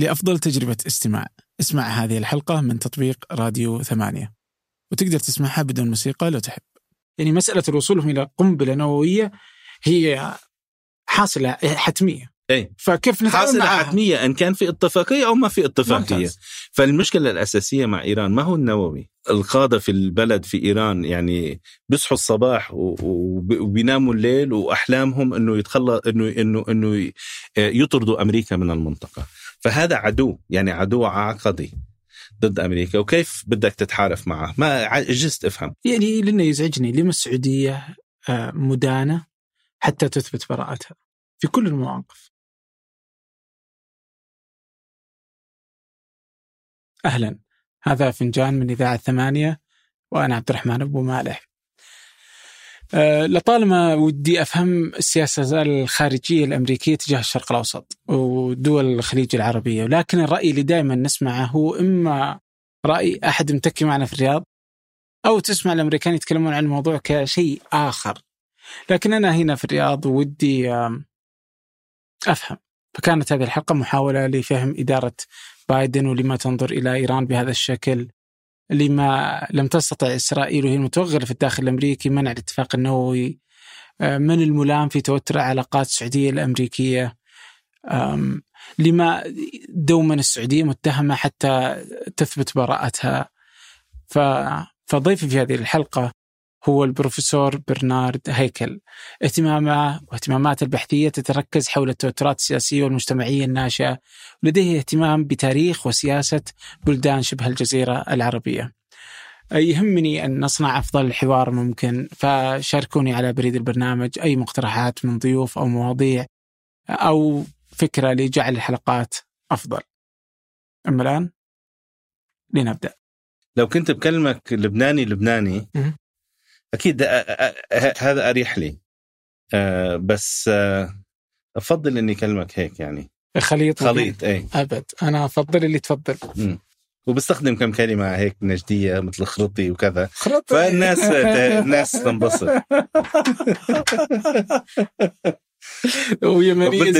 لأفضل تجربة استماع. اسمع هذه الحلقة من تطبيق راديو ثمانية. وتقدر تسمعها بدون موسيقى لو تحب. يعني مسألة الوصول إلى قنبلة نووية هي حاصلة حتمية. اي فكيف نتعامل حاصلة معها؟ حتمية إن كان في اتفاقية أو ما في اتفاقية. ممتاز. فالمشكلة الأساسية مع إيران ما هو النووي؟ القادة في البلد في إيران يعني بيصحوا الصباح وبيناموا الليل وأحلامهم إنه يتخلى انه انه إنه ي- يطردوا أمريكا من المنطقة. فهذا عدو يعني عدو عقدي ضد أمريكا وكيف بدك تتحالف معه؟ ما عجزت افهم. يعني لأنه يزعجني لما السعودية آه، مدانة حتى تثبت براءتها في كل المواقف. أهلا. هذا فنجان من إذاعة ثمانية وأنا عبد الرحمن أبو مالح. لطالما ودي أفهم السياسة الخارجية الأمريكية تجاه الشرق الأوسط ودول الخليج العربية ولكن الرأي اللي دائما نسمعه هو إما رأي أحد متكي معنا في الرياض أو تسمع الأمريكان يتكلمون عن الموضوع كشيء آخر. لكن أنا هنا في الرياض ودي آم، أفهم. فكانت هذه الحلقة محاولة لفهم إدارة بايدن ولما تنظر إلى إيران بهذا الشكل. لما لم تستطع إسرائيل وهي المتوغلة في الداخل الأمريكي منع الاتفاق النووي آه، من الملام في توتر العلاقات السعودية الأمريكية لما دوما السعودية متهمة حتى تثبت براءتها. فضيفي في هذه الحلقة هو البروفيسور برنارد هيكل. اهتمامه واهتماماته البحثية تتركز حول التوترات السياسية والمجتمعية الناشئة. ولديه اهتمام بتاريخ وسياسة بلدان شبه الجزيرة العربية. يهمني أن نصنع أفضل حوار ممكن فشاركوني على بريد البرنامج أي مقترحات من ضيوف أو مواضيع أو فكرة لجعل الحلقات أفضل. أما الآن لنبدأ. لو كنت بكلمك لبناني لبناني. أكيد هذا أريح لي. بس أفضل إني أكلمك هيك يعني. خليط خليط اي أبد. أنا أفضل اللي تفضل. وبستخدم كم كلمة هيك نجدية مثل خرطي وكذا. خلط فالناس الناس تنبسط. ويمنية ضد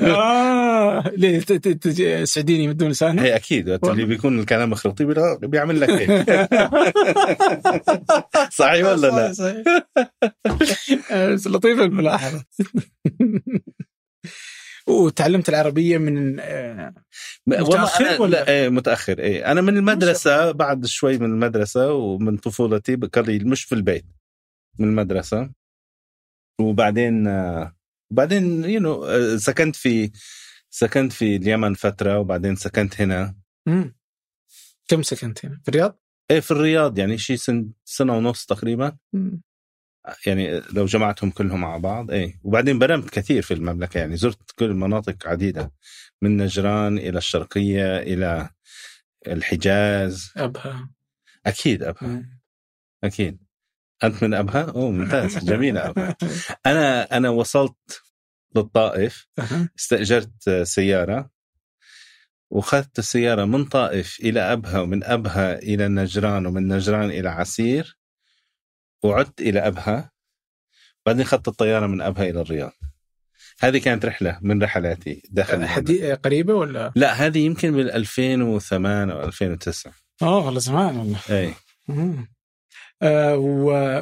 آه. ليه؟ ت- ت- ت- سعوديني من دون لسان هي أكيد. اللي بيكون الكلام بيرا- بيعمل لك هيك صحيح ولا لا؟ صحيح. آه، لطيفة الملاحظة. وتعلمت العربية من آه، أنا- ولا؟ لا إيه متأخر إيه. أنا من المدرسة بعد شوي من المدرسة ومن طفولتي قليل مش في البيت من المدرسة. وبعدين آه، بعدين you know سكنت في سكنت في اليمن فترة وبعدين سكنت هنا مم. كم سكنت هنا في الرياض؟ إيه في الرياض يعني شيء سن سنة ونص تقريبا مم. يعني لو جمعتهم كلهم مع بعض إيه وبعدين برمت كثير في المملكة يعني زرت كل مناطق عديدة من نجران إلى الشرقية إلى الحجاز أبها أكيد أبها مم. أكيد أنت من أبها؟ أوه ممتاز جميله ابها أنا أنا وصلت للطائف. استأجرت سيارة وأخذت السيارة من طائف إلى أبها ومن أبها إلى نجران ومن نجران إلى عسير وعدت إلى أبها بعدين أخذت الطيارة من أبها إلى الرياض هذه كانت رحلة من رحلاتي داخل. حدي... قريبة ولا؟ لا هذه يمكن بال 2008 أو 2009 آه والله زمان والله اي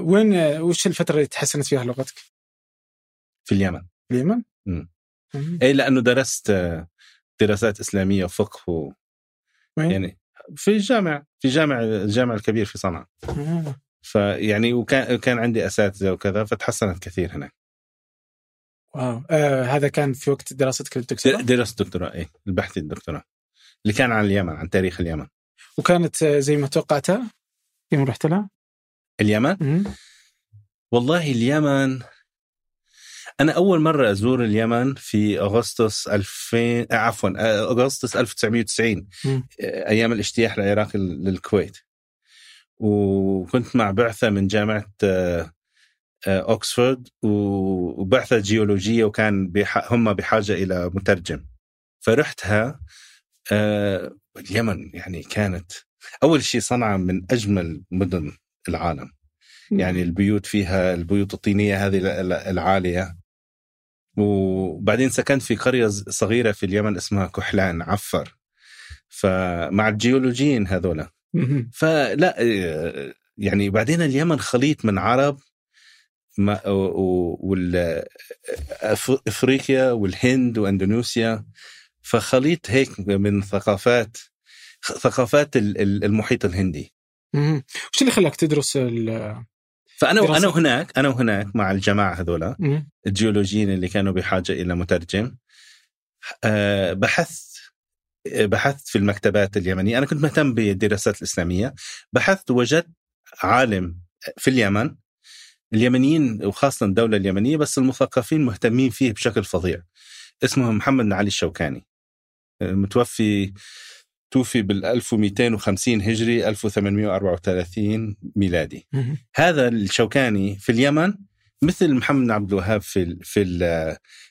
وين وش الفترة اللي تحسنت فيها لغتك؟ في اليمن اليمن؟ مم. مم. اي لأنه درست آه، دراسات إسلامية وفقه و... يعني في الجامع في جامع الجامع الكبير في صنعاء آه. فيعني وكان كان عندي أساتذة وكذا فتحسنت كثير هناك واو آه هذا كان في وقت دراستك للدكتوراه درست دكتوراه اي البحث الدكتوراه اللي كان عن اليمن عن تاريخ اليمن وكانت آه، زي ما توقعتها يوم رحت لها؟ اليمن مم. والله اليمن أنا أول مرة أزور اليمن في أغسطس 2000 آه، عفوا آه، أغسطس 1990 مم. آه، أيام الاجتياح العراقي للكويت وكنت مع بعثة من جامعة اوكسفورد وبعثة جيولوجية وكان بح... هم بحاجة إلى مترجم فرحتها اليمن يعني كانت أول شيء صنعاء من أجمل مدن العالم. يعني البيوت فيها البيوت الطينية هذه ال- ال- العالية. وبعدين سكنت في قرية صغيرة في اليمن اسمها كحلان عفر. فمع الجيولوجيين هذولا فلا يعني بعدين اليمن خليط من عرب إفريقيا والهند وأندونيسيا. فخليط هيك من ثقافات ثقافات المحيط الهندي. وش اللي خلاك تدرس فأنا انا هناك أنا هناك مع الجماعة هذولا الجيولوجيين اللي كانوا بحاجة إلى مترجم. آه، بحثت بحثت في المكتبات اليمنية. أنا كنت مهتم بالدراسات الإسلامية. بحثت وجدت عالم في اليمن. اليمنيين وخاصة الدولة اليمنية بس المثقفين مهتمين فيه بشكل فظيع. اسمه محمد علي الشوكاني. آه، متوفي توفي بال 1250 هجري 1834 ميلادي. هذا الشوكاني في اليمن مثل محمد عبد الوهاب في في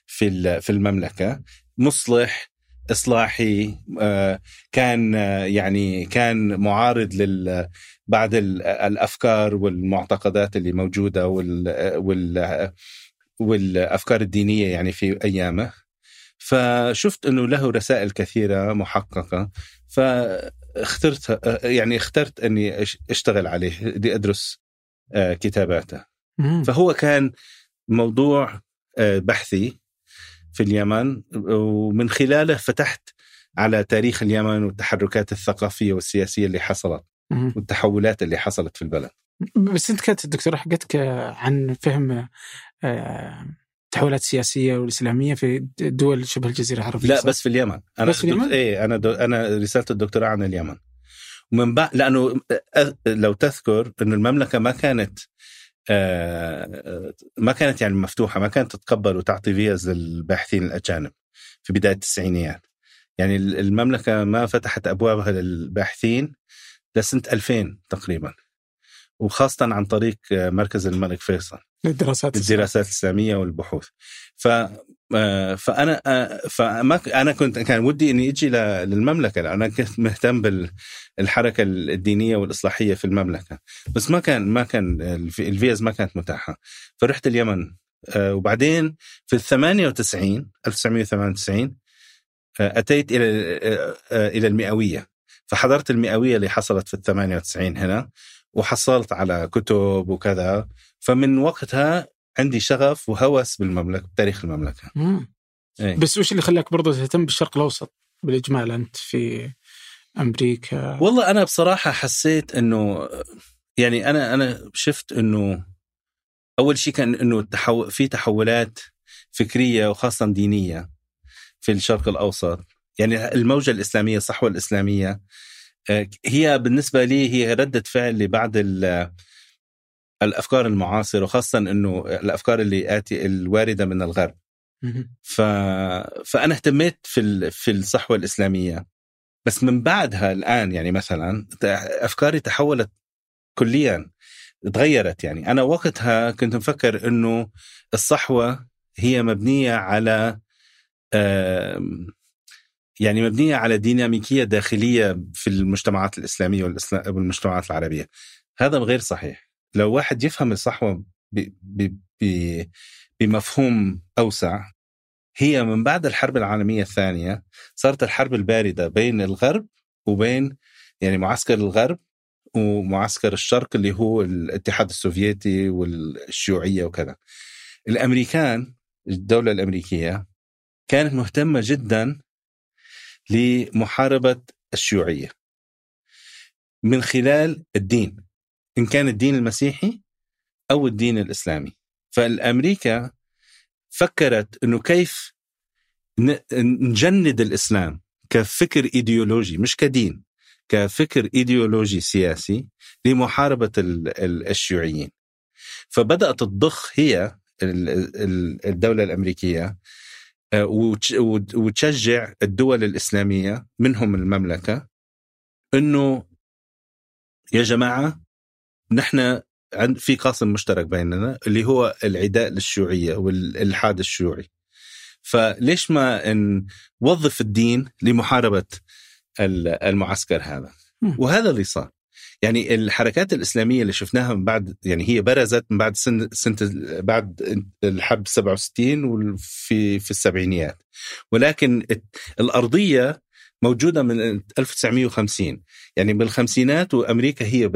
في في المملكة. مصلح إصلاحي آه، كان آه، يعني كان معارض لل بعض الأفكار والمعتقدات اللي موجودة وال والأفكار الدينية يعني في أيامه. فشفت إنه له رسائل كثيرة محققة. فاخترت يعني اخترت أني أشتغل عليه بدي أدرس آه، كتاباته. فهو كان موضوع آه، بحثي في اليمن ومن خلاله فتحت على تاريخ اليمن والتحركات الثقافية والسياسية اللي حصلت والتحولات اللي حصلت في البلد. بس أنت كانت الدكتورة حقتك عن فهم آه، التحولات السياسية والإسلامية في دول شبه الجزيرة العربية لا بس في اليمن. أنا بس في اليمن؟ إيه أنا دو أنا رسالة الدكتوراه عن اليمن. ومن بعد لأنه لو تذكر إنه المملكة ما كانت آه ما كانت يعني مفتوحة ما كانت تتقبل وتعطي فيز للباحثين الأجانب في بداية التسعينيات. يعني المملكة ما فتحت أبوابها للباحثين لسنة 2000 تقريبا وخاصة عن طريق مركز الملك فيصل. للدراسات الدراسات الإسلامية والبحوث. ف آه، فأنا آه، فما أنا كنت كان ودي إني أجي للمملكة. أنا كنت مهتم بالحركة الدينية والإصلاحية في المملكة. بس ما كان ما كان الفيز ما كانت متاحة. فرحت اليمن. آه، وبعدين في ال 98 1998 أتيت إلى إلى المئوية. فحضرت المئوية اللي حصلت في ال 98 هنا وحصلت على كتب وكذا. فمن وقتها عندي شغف وهوس بالمملكة بتاريخ المملكة. أي. بس وش اللي خلاك برضه تهتم بالشرق الأوسط؟ بالاجمال أنت في أمريكا. والله أنا بصراحة حسيت إنه يعني أنا أنا شفت إنه أول شيء كان إنه التحو... في تحولات فكرية وخاصة دينية في الشرق الأوسط. يعني الموجة الإسلامية الصحوة الإسلامية آه، هي بالنسبة لي هي ردة فعل لبعض الأفكار المعاصرة وخاصه إنه الأفكار اللي اتي الواردة من الغرب. ف... فأنا اهتميت في في الصحوة الإسلامية. بس من بعدها الآن يعني مثلا أفكاري تحولت كليا تغيرت يعني. أنا وقتها كنت مفكر إنه الصحوة هي مبنية على يعني مبنية على ديناميكية داخلية في المجتمعات الإسلامية والمجتمعات العربية. هذا غير صحيح. لو واحد يفهم الصحوة بمفهوم أوسع هي من بعد الحرب العالمية الثانية صارت الحرب الباردة بين الغرب وبين يعني معسكر الغرب ومعسكر الشرق اللي هو الاتحاد السوفيتي والشيوعية وكذا. الأمريكان الدولة الأمريكية كانت مهتمة جدا لمحاربة الشيوعية من خلال الدين إن كان الدين المسيحي أو الدين الإسلامي. فالأمريكا فكرت أنه كيف نجند الإسلام كفكر إيديولوجي مش كدين كفكر إيديولوجي سياسي لمحاربة الشيوعيين. فبدأت تضخ هي الدولة الأمريكية آه، وتشجع الدول الإسلامية منهم المملكة أنه يا جماعة نحن عند في قاسم مشترك بيننا اللي هو العداء للشيوعية والإلحاد الشيوعي. فليش ما نوظف الدين لمحاربة المعسكر هذا؟ وهذا اللي صار. يعني الحركات الإسلامية اللي شفناها من بعد يعني هي برزت من بعد سنة سنه بعد الحرب 67 وفي في السبعينيات ولكن الأرضية موجودة من 1950 يعني بالخمسينات وأمريكا هي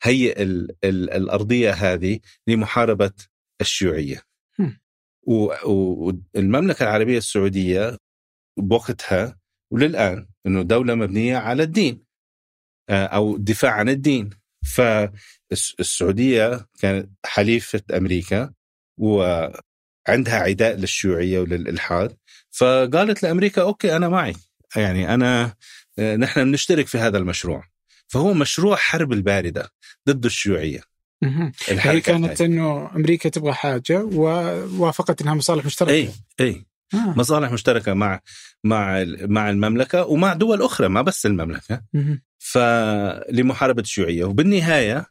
بتهيئ ال ال الأرضية هذه لمحاربة الشيوعية. والمملكة العربية السعودية بوقتها وللآن إنه دولة مبنية على الدين آه، أو الدفاع عن الدين. فالسعودية كانت حليفة أمريكا وعندها عداء للشيوعية وللإلحاد. فقالت لأمريكا أوكي أنا معي. يعني أنا آه، نحن بنشترك في هذا المشروع. فهو مشروع حرب الباردة ضد الشيوعية. هي كانت إنه أمريكا تبغى حاجة ووافقت إنها مصالح مشتركة. اي اي آه. مصالح مشتركة مع مع مع المملكة ومع دول أخرى ما بس المملكة. فلمحاربه الشيوعية. وبالنهاية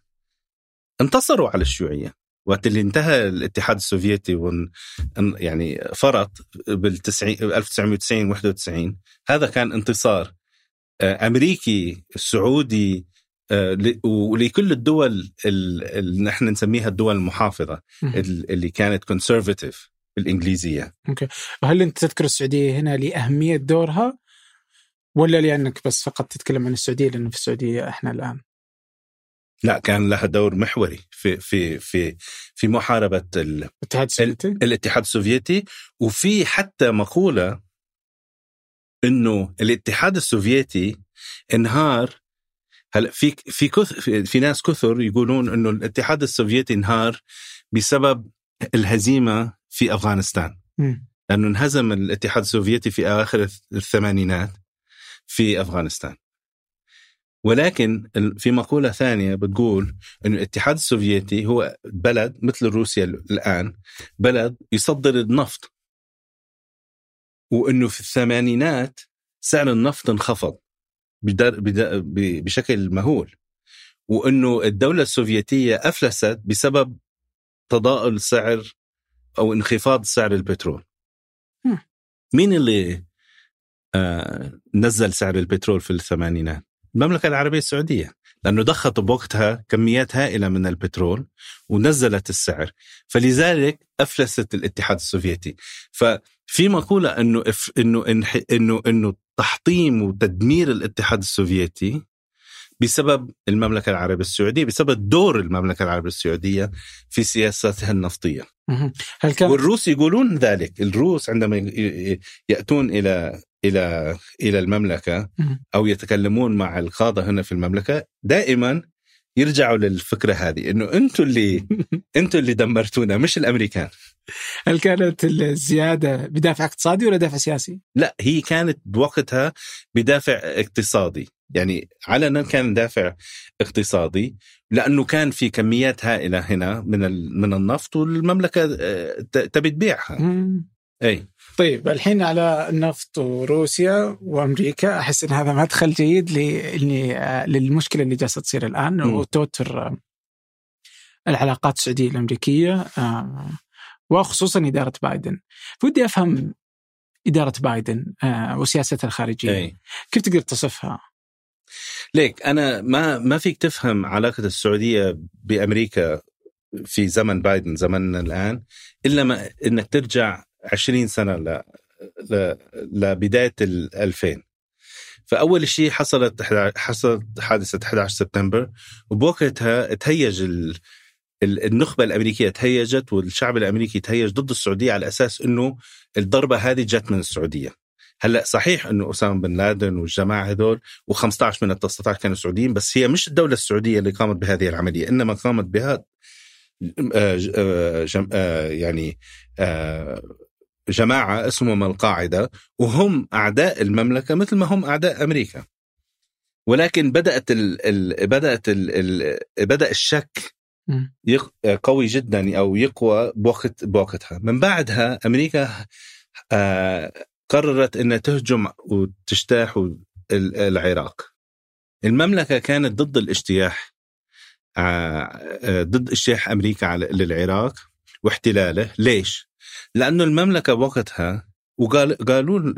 انتصروا على الشيوعية. وقت اللي انتهى الاتحاد السوفيتي ون يعني فرط بال 1990 91 هذا كان انتصار أمريكي سعودي آه، ولكل الدول اللي نحن نسميها الدول المحافظة اللي كانت conservative بالإنجليزية. okay، وهل أنت تذكر السعودية هنا لأهمية دورها ولا لأنك بس فقط تتكلم عن السعودية لأنه في السعودية إحنا الآن؟ لا كان لها دور محوري في في في في محاربة الاتحاد السوفيتي الاتحاد السوفيتي وفي حتى مقولة إنه الاتحاد السوفيتي انهار. هلا في في كث في ناس كثر يقولون إنه الاتحاد السوفيتي انهار بسبب الهزيمة في أفغانستان. م. لأنه انهزم الاتحاد السوفيتي في اواخر الثمانينات في أفغانستان. ولكن في مقولة ثانية بتقول إنه الاتحاد السوفيتي هو بلد مثل روسيا الآن بلد يصدر النفط وإنه في الثمانينات سعر النفط انخفض بشكل مهول. وإنه الدولة السوفيتية أفلست بسبب تضاؤل سعر أو انخفاض سعر البترول. مين اللي آه نزل سعر البترول في الثمانينات؟ المملكة العربية السعودية لأنه ضخت بوقتها كميات هائلة من البترول ونزلت السعر. فلذلك أفلست الاتحاد السوفيتي. ففي مقولة أنه أنه أنه أنه تحطيم وتدمير الاتحاد السوفيتي بسبب المملكة العربية السعودية بسبب دور المملكة العربية السعودية في سياستها النفطية. هل كان... والروس يقولون ذلك. الروس عندما يأتون إلى إلى إلى المملكة أو يتكلمون مع القادة هنا في المملكة دائما يرجعوا للفكرة هذه إنه أنتم اللي أنتم اللي دمرتونا مش الأمريكان. هل كانت الزيادة بدافع اقتصادي ولا دافع سياسي؟ لا هي كانت بوقتها بدافع اقتصادي. يعني علنا كان دافع اقتصادي لأنه كان في كميات هائلة هنا من من النفط والمملكة آه، تبي تبيعها. إي. طيب الحين على النفط وروسيا وأمريكا أحس إن هذا مدخل جيد لاني للمشكلة اللي جالسة تصير الآن وتوتر العلاقات السعودية الأمريكية آه، وخصوصا إدارة بايدن. ودي أفهم إدارة بايدن آه، وسياستها الخارجية أي. كيف تقدر تصفها؟ ليك أنا ما ما فيك تفهم علاقة السعودية بأمريكا في زمن بايدن زمننا الآن إلا ما إنك ترجع 20 سنة ل... ل... لبداية ال 2000 فأول شيء حصلت حصلت حادثة 11 سبتمبر وبوقتها تهيج ال... النخبة الأمريكية تهيجت والشعب الأمريكي تهيج ضد السعودية على أساس إنه الضربة هذه جت من السعودية. هلأ صحيح إنه أسامة بن لادن والجماعة هذول و15 من ال 19 كانوا سعوديين بس هي مش الدولة السعودية اللي قامت بهذه العملية إنما قامت بها آه، آه، آه، يعني جماعة اسمهم القاعدة وهم أعداء المملكة مثل ما هم أعداء أمريكا ولكن بدأت ال بدأت ال بدأ الشك يق قوي جدا أو يقوى بوقت بوقتها. من بعدها أمريكا آه قررت أنها تهجم وتجتاح العراق. المملكة كانت ضد الاجتياح آه, آه، ضد اجتياح أمريكا للعراق واحتلاله. ليش؟ لأنه المملكة وقتها وقال قالوا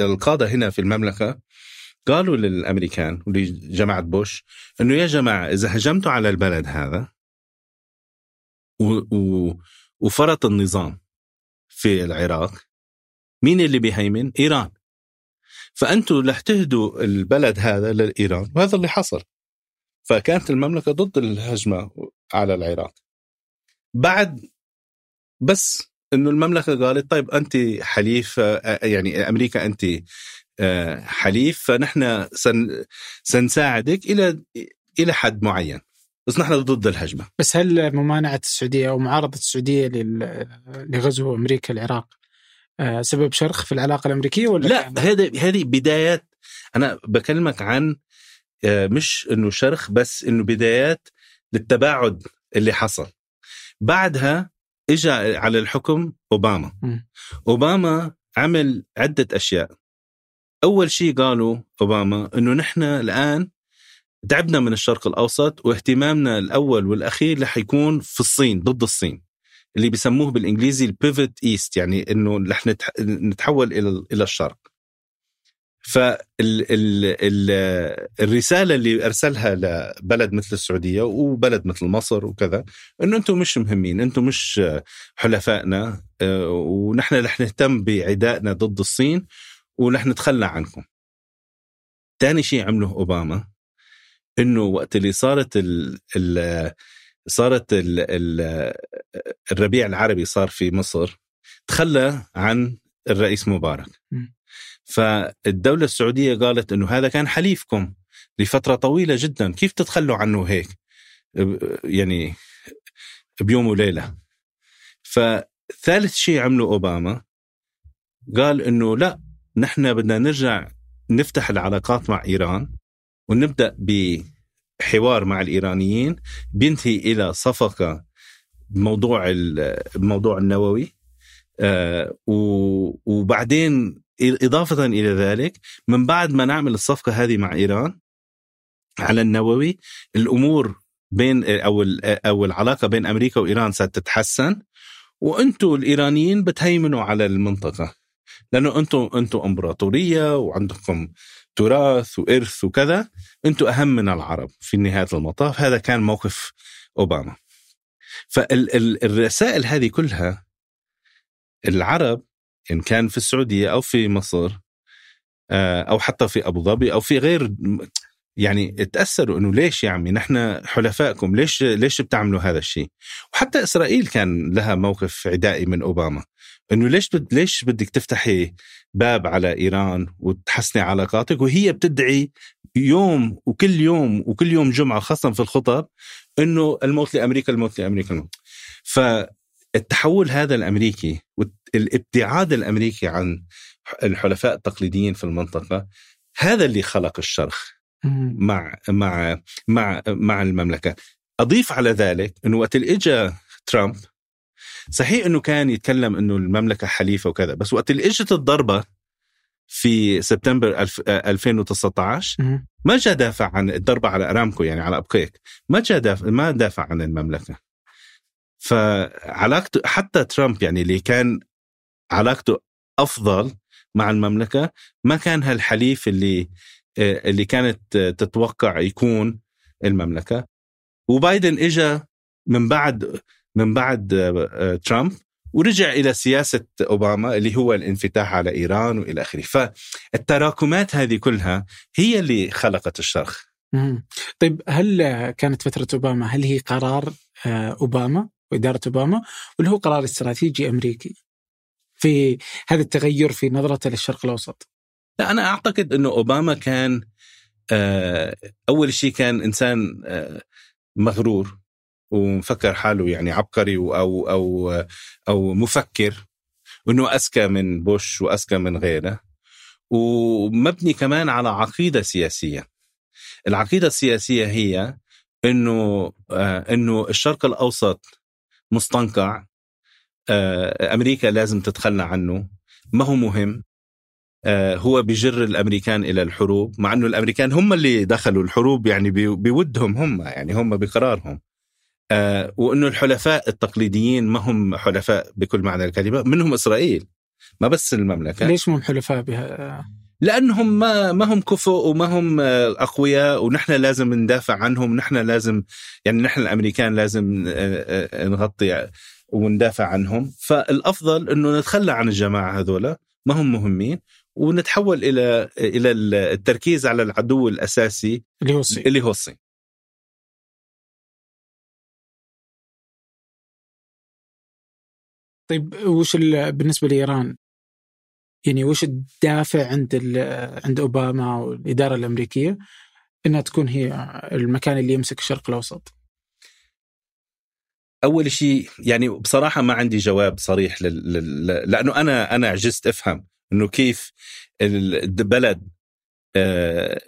القادة هنا في المملكة قالوا للأمريكان ولجماعة بوش إنه يا جماعة إذا هجمتوا على البلد هذا وفرط النظام في العراق. مين اللي بيهيمن؟ إيران. فأنتوا رح تهدوا البلد هذا لايران وهذا اللي حصل. فكانت المملكة ضد الهجمة على العراق. بعد بس إنه المملكة قالت طيب أنت حليف يعني أمريكا أنت آه، حليف فنحن سن سنساعدك إلى إلى حد معين. بس نحن ضد الهجمة. بس هل ممانعة السعودية أو معارضة السعودية لغزو أمريكا العراق آه، سبب شرخ في العلاقة الأمريكية ولا لا هذه هذه بدايات أنا بكلمك عن آه، مش إنه شرخ بس إنه بدايات للتباعد اللي حصل. بعدها اجى على الحكم أوباما. م. أوباما عمل عدة أشياء. أول شيء قالوا أوباما إنه نحن الآن تعبنا من الشرق الأوسط واهتمامنا الأول والأخير رح يكون في الصين ضد الصين اللي بيسموه بالإنجليزي ال pivot east يعني إنه رح نتحول إلى إلى الشرق. فالرساله اللي أرسلها لبلد مثل السعودية وبلد مثل مصر وكذا إنه أنتم مش مهمين أنتم مش حلفائنا آه، ونحن رح نهتم بعدائنا ضد الصين ورح نتخلى عنكم. ثاني شيء عمله أوباما إنه وقت اللي صارت ال ال صارت ال ال الربيع العربي صار في مصر تخلى عن الرئيس مبارك. فالدولة السعودية قالت إنه هذا كان حليفكم لفترة طويلة جدا كيف تتخلوا عنه هيك؟ يعني بيوم وليلة. فثالث شيء عمله أوباما قال إنه لا نحن بدنا نرجع نفتح العلاقات مع إيران. ونبدأ بحوار مع الإيرانيين. بينتهي إلى صفقه بموضوع الموضوع النووي. آه وبعدين إضافة إلى ذلك من بعد ما نعمل الصفقة هذه مع إيران على النووي الأمور بين أو أو العلاقة بين أمريكا وإيران ستتحسن. وأنتم الإيرانيين بتهيمنوا على المنطقة. لأنه أنتم أنتم إمبراطورية وعندكم تراث وإرث وكذا أنتم أهم من العرب في نهاية المطاف. هذا كان موقف أوباما. فالرسائل هذه كلها العرب إن كان في السعودية أو في مصر آه، أو حتى في أبو ظبي أو في غير يعني تأثروا إنه ليش يا عمي نحن حلفائكم؟ ليش ليش بتعملوا هذا الشيء؟ وحتى إسرائيل كان لها موقف عدائي من أوباما. إنه ليش بد ليش بدك تفتحي باب على إيران وتحسني علاقاتك؟ وهي بتدعي يوم وكل يوم وكل يوم جمعة خاصة في الخطب إنه الموت لأمريكا الموت لأمريكا الموت. فالتحول هذا الأمريكي والابتعاد الأمريكي عن الحلفاء التقليديين في المنطقة هذا اللي خلق الشرخ مع مع مع مع المملكة. أضيف على ذلك إنه وقت اجى ترامب صحيح إنه كان يتكلم إنه المملكة حليفة وكذا بس وقت اللي إجت الضربة في سبتمبر 2019 ما جاء دافع عن الضربة على أرامكو يعني على أبقيك ما جاء دافع ما دافع عن المملكة. فعلاقته حتى ترامب يعني اللي كان علاقته أفضل مع المملكة ما كان هالحليف اللي اللي كانت تتوقع يكون المملكة. وبايدن اجى من بعد من بعد آه، ترامب ورجع إلى سياسة أوباما اللي هو الانفتاح على إيران وإلى آخره، فالتراكمات هذه كلها هي اللي خلقت الشرخ. طيب هل كانت فترة أوباما هل هي قرار آه، أوباما وإدارة أوباما ولا هو قرار استراتيجي أمريكي في هذا التغير في نظرته للشرق الأوسط؟ لا أنا أعتقد إنه أوباما كان آه، أول شيء كان إنسان مغرور ومفكر حاله يعني عبقري أو أو أو مفكر وانه أذكى من بوش وأذكى من غيره. ومبني كمان على عقيدة سياسية. العقيدة السياسية هي إنه آه إنه الشرق الأوسط مستنقع. آه أمريكا لازم تتخلى عنه. ما هو مهم. آه هو بجر الأمريكان إلى الحروب مع إنه الأمريكان هم اللي دخلوا الحروب يعني بودهم هم يعني هم بقرارهم. آه وإنه الحلفاء التقليديين ما هم حلفاء بكل معنى الكلمة منهم إسرائيل ما بس المملكة. ليش مو حلفاء بها؟ لأنهم ما ما هم كفؤ وما هم أقوياء ونحن لازم ندافع عنهم نحن لازم يعني نحن الأمريكان لازم نغطي وندافع عنهم. فالأفضل إنه نتخلى عن الجماعة هذولا ما هم مهمين ونتحول إلى إلى التركيز على العدو الأساسي اللي هو الصين. اللي هو الصين. طيب وش بالنسبة لإيران يعني وش الدافع عند عند أوباما والإدارة الأمريكية إنها تكون هي المكان اللي يمسك الشرق الأوسط؟ أول شيء يعني بصراحة ما عندي جواب صريح لل... لل... لأنه أنا أنا عجزت أفهم إنه كيف البلد آه،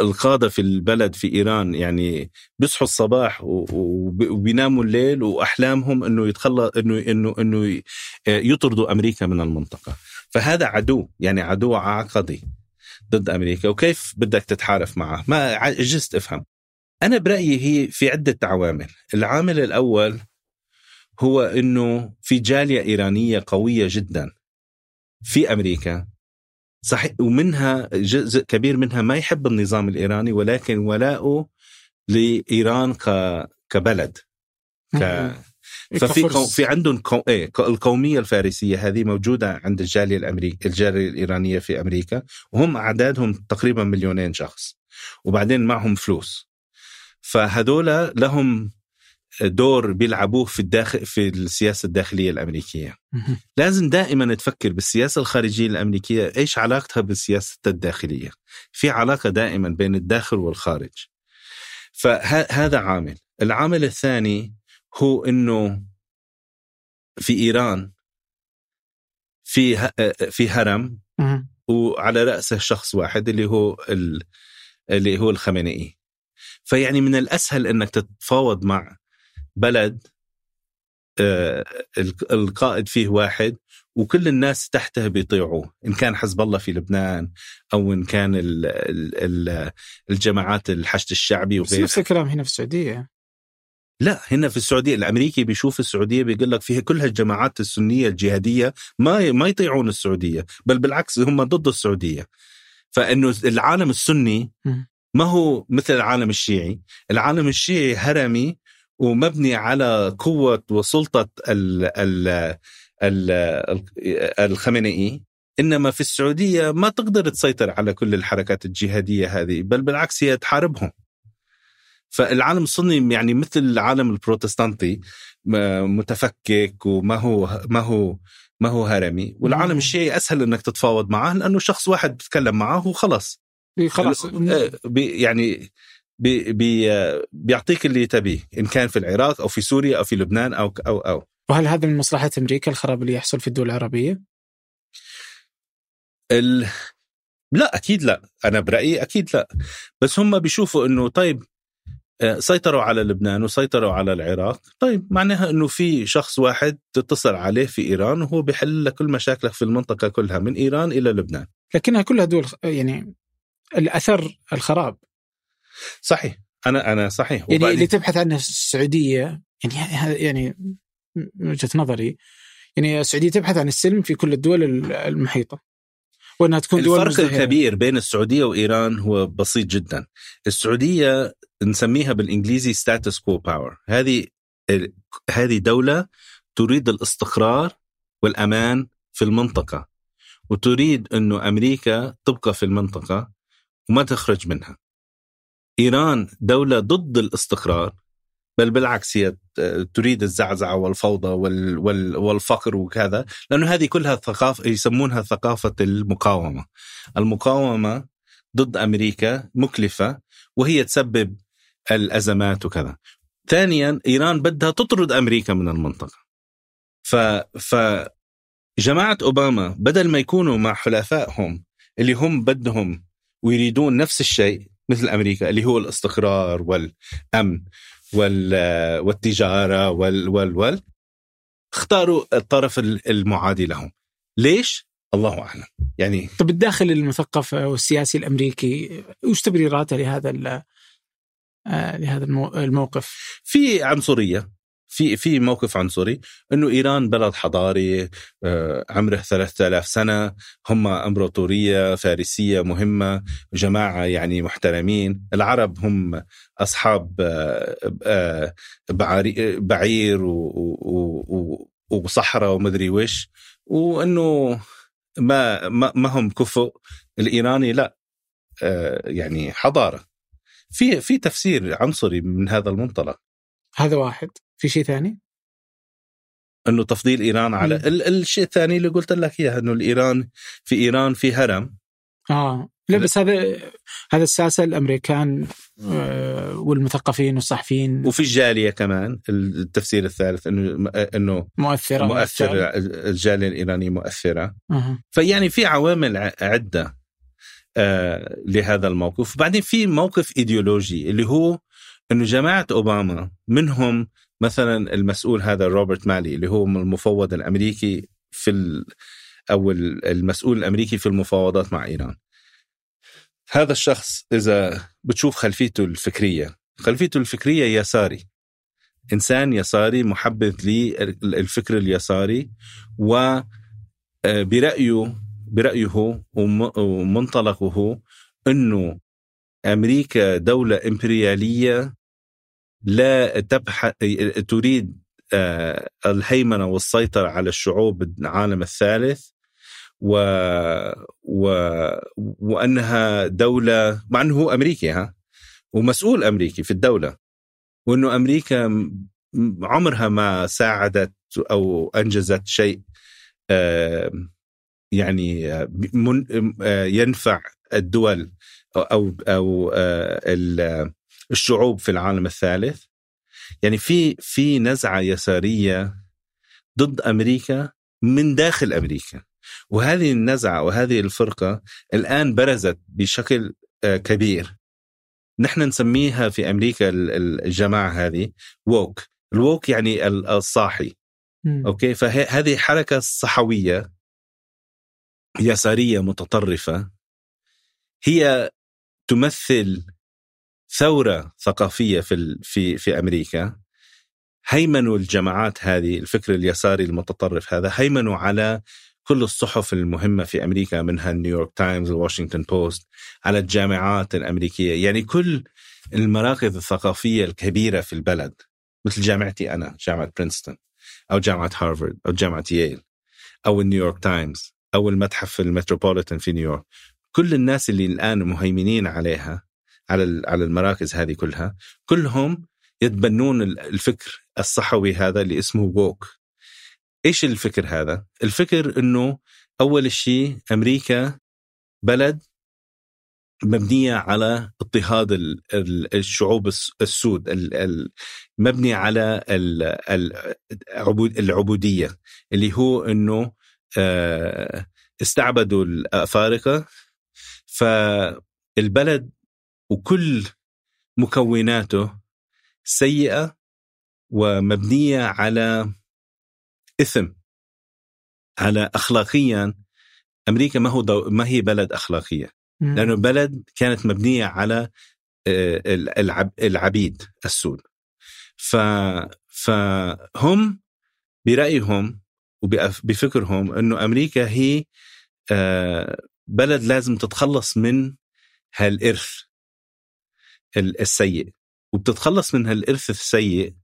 القادة في البلد في إيران يعني بيصحوا الصباح وبيناموا الليل وأحلامهم إنه يتخلى إنه إنه إنه يطردوا أمريكا من المنطقة. فهذا عدو يعني عدو عقدي ضد أمريكا وكيف بدك تتحالف معه؟ ما عجزت افهم. أنا برأيي هي في عدة عوامل. العامل الأول هو إنه في جالية إيرانية قوية جدا في أمريكا. صحيح ومنها جزء كبير منها ما يحب النظام الإيراني ولكن ولاؤه لإيران ك كبلد. ك ففي قو... في عندهم قو... إيه القومية الفارسية هذه موجودة عند الجالية الامريكيه الجالية الإيرانية في أمريكا وهم أعدادهم تقريبا مليونين شخص وبعدين معهم فلوس. فهذولا لهم دور بيلعبوه في الداخل في السياسة الداخلية الأمريكية. لازم دائما تفكر بالسياسة الخارجية الأمريكية إيش علاقتها بالسياسة الداخلية. في علاقة دائما بين الداخل والخارج. فهذا عامل، العامل الثاني هو إنه في إيران في في هرم وعلى رأسه شخص واحد اللي هو اللي هو الخمينئي فيعني من الأسهل إنك تتفاوض مع بلد آه، القائد فيه واحد وكل الناس تحته بيطيعوه إن كان حزب الله في لبنان أو إن كان ال ال الجماعات الحشد الشعبي وغيرها نفس الكلام هنا في السعودية. لا هنا في السعودية الأمريكي بيشوف السعودية بيقول لك فيها كل هالجماعات السنية الجهادية ما ما يطيعون السعودية بل بالعكس هم ضد السعودية. فإنه العالم السني ما هو مثل العالم الشيعي. العالم الشيعي هرمي ومبني على قوة وسلطة ال ال ال الخمينئي. إنما في السعودية ما تقدر تسيطر على كل الحركات الجهادية هذه بل بالعكس هي تحاربهم. فالعالم السني يعني مثل العالم البروتستانتي متفكك وما هو ما هو ما هو هرمي. والعالم الشيعي أسهل إنك تتفاوض معه لأنه شخص واحد تتكلم معه وخلاص. خلاص. آه، يعني بي بي بيعطيك اللي تبيه إن كان في العراق أو في سوريا أو في لبنان أو أو أو. وهل هذا من مصلحة أمريكا الخراب اللي يحصل في الدول العربية؟ ال... لا أكيد لا. أنا برأيي أكيد لا. بس هم بيشوفوا إنه طيب آه، سيطروا على لبنان وسيطروا على العراق. طيب معناها إنه في شخص واحد تتصل عليه في إيران وهو بيحل لك كل مشاكلك في المنطقة كلها من إيران إلى لبنان. لكنها كلها دول يعني الأثر الخراب. صحيح. أنا أنا صحيح. يعني اللي تبحث عنه السعودية يعني يعني من وجهة نظري يعني السعودية تبحث عن السلم في كل الدول المحيطة وأنها تكون دول الفرق مزدهرة. الكبير بين السعودية وإيران هو بسيط جدا. السعودية نسميها بالإنجليزي status quo power هذه هذه دولة تريد الاستقرار والأمان في المنطقة وتريد إنه أمريكا تبقى في المنطقة وما تخرج منها. إيران دولة ضد الاستقرار بل بالعكس هي تريد الزعزعة والفوضى والفقر وكذا لأنه هذه كلها ثقافه يسمونها ثقافة المقاومة. المقاومة ضد أمريكا مكلفة وهي تسبب الأزمات وكذا. ثانيا إيران بدها تطرد أمريكا من المنطقة. ف ف جماعة أوباما بدل ما يكونوا مع حلفائهم اللي هم بدهم ويريدون نفس الشيء مثل أمريكا اللي هو الإستقرار والأمن والتجارة وال وال وال اختاروا الطرف المعادي لهم ليش؟ الله أعلم يعني طب الداخل المثقف والسياسي الأمريكي وش تبريراته لهذا آه، لهذا الموقف؟ في عنصرية في في موقف عنصري إنه إيران بلد حضاري آه، عمره 3000 سنة هم إمبراطورية فارسية مهمة جماعة يعني محترمين العرب هم أصحاب آه، بعير وصحراء ومدري وش وإنه ما, ما هم كفؤ الإيراني لا يعني حضارة. في في تفسير عنصري من هذا المنطلق. هذا واحد. في شيء ثاني؟ إنه تفضيل إيران على ال- الشيء الثاني اللي قلت لك إياه إنه الإيران في إيران في هرم. آه. لا بس هذا هذا الساسه الأمريكان آه، والمثقفين والصحفيين. وفي الجالية كمان التفسير الثالث إنه إنه مؤثرة مؤثرة الجالية الإيرانية مؤثرة. فيعني في عوامل عدة آه لهذا الموقف. وبعدين في موقف إيديولوجي اللي هو إنه جماعة أوباما منهم مثلا المسؤول هذا روبرت مالي اللي هو المفوض الأمريكي في ال أو المسؤول الأمريكي في المفاوضات مع إيران. هذا الشخص إذا بتشوف خلفيته الفكرية خلفيته الفكرية يساري. إنسان يساري محبذ للفكر اليساري و آه، برأيه برأيه ومنطلقه إنه أمريكا دولة إمبريالية لا تبحث تريد آه، الهيمنة والسيطرة على الشعوب العالم الثالث و... و... وأنها دولة مع إنه هو أمريكي ها ومسؤول أمريكي في الدولة وإنه أمريكا عمرها ما ساعدت أو أنجزت شيء يعني ينفع الدول أو أو الشعوب في العالم الثالث. يعني في في نزعة يسارية ضد أمريكا من داخل أمريكا. وهذه النزعة وهذه الفرقة الآن برزت بشكل آه، كبير. نحن نسميها في أمريكا الجماعة هذه ووك الووك يعني الصاحي. م. okay؟ فهذه حركة صحوية يسارية متطرفة. هي تمثل ثورة ثقافية في في في أمريكا. هيمنوا الجماعات هذه الفكر اليساري المتطرف هذا هيمنوا على كل الصحف المهمة في أمريكا منها نيويورك تايمز وواشنطن بوست على الجامعات الأمريكية. يعني كل المراكز الثقافية الكبيرة في البلد مثل جامعتي أنا جامعة برينستون أو جامعة هارفارد أو جامعة ييل أو النيويورك تايمز أو المتحف المتروبوليتان في نيويورك. كل الناس اللي الآن مهيمنين عليها على على المراكز هذه كلها كلهم يتبنون الفكر الصحوي هذا اللي اسمه woke إيش الفكر هذا؟ الفكر إنه أول شيء أمريكا بلد مبنية على اضطهاد الشعوب السود مبني على العبودية اللي هو إنه آه، استعبدوا الأفارقة فالبلد وكل مكوناته سيئة ومبنية على إثم على اخلاقيا. أمريكا ما هو دو ما هي بلد أخلاقية؟ لأنه بلد كانت مبنية على آه، العب العبيد السود. ف فهم برأيهم وبفكرهم إنه أمريكا هي آه، بلد لازم تتخلص من هالإرث. السيء. وبتتخلص من هالارث السيء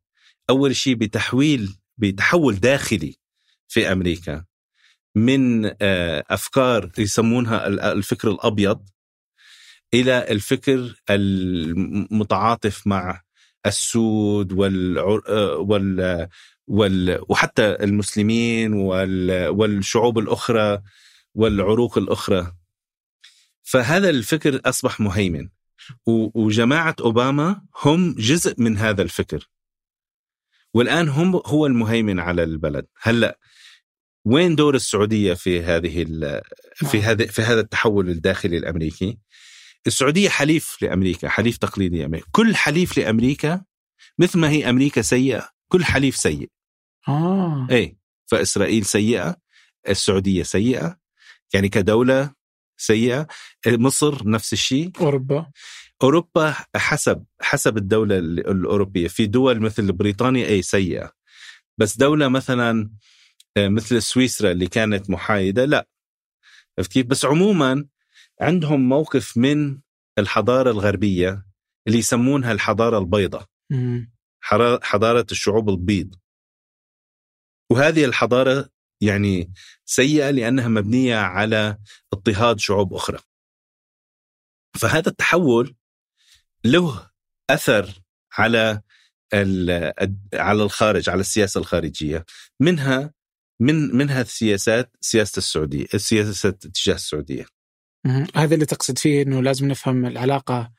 أول شيء بتحويل بتحول داخلي في أمريكا من آه، أفكار يسمونها الفكر الأبيض إلى الفكر المتعاطف مع السود وال وال وال وحتى المسلمين وال والشعوب الأخرى والعروق الأخرى. فهذا الفكر أصبح مهيمن. وجماعة أوباما هم جزء من هذا الفكر. والآن هم هو المهيمن على البلد. هلأ وين دور السعودية في هذه في نعم. هذا في هذا التحول الداخلي الأمريكي؟ السعودية حليف لأمريكا حليف تقليدي لامريكا كل حليف لأمريكا مثل ما هي أمريكا سيئة كل حليف سيء. آه. اي فإسرائيل سيئة السعودية سيئة. يعني كدولة سيئة. مصر نفس الشيء. أوروبا. أوروبا حسب حسب الدولة الأوروبية. في دول مثل بريطانيا اي سيئة. بس دولة مثلا آه، مثل سويسرا اللي كانت محايدة لا. عرفت كيف؟ بس عموما عندهم موقف من الحضارة الغربية اللي يسمونها الحضارة البيضاء. حضارة الشعوب البيض. وهذه الحضارة يعني سيئة لأنها مبنية على اضطهاد شعوب أخرى. فهذا التحول له أثر على على الخارج على السياسة الخارجية. منها من منها السياسات سياسة السعودية السياسة تجاه السعودية. هذا اللي تقصد فيه إنه لازم نفهم العلاقة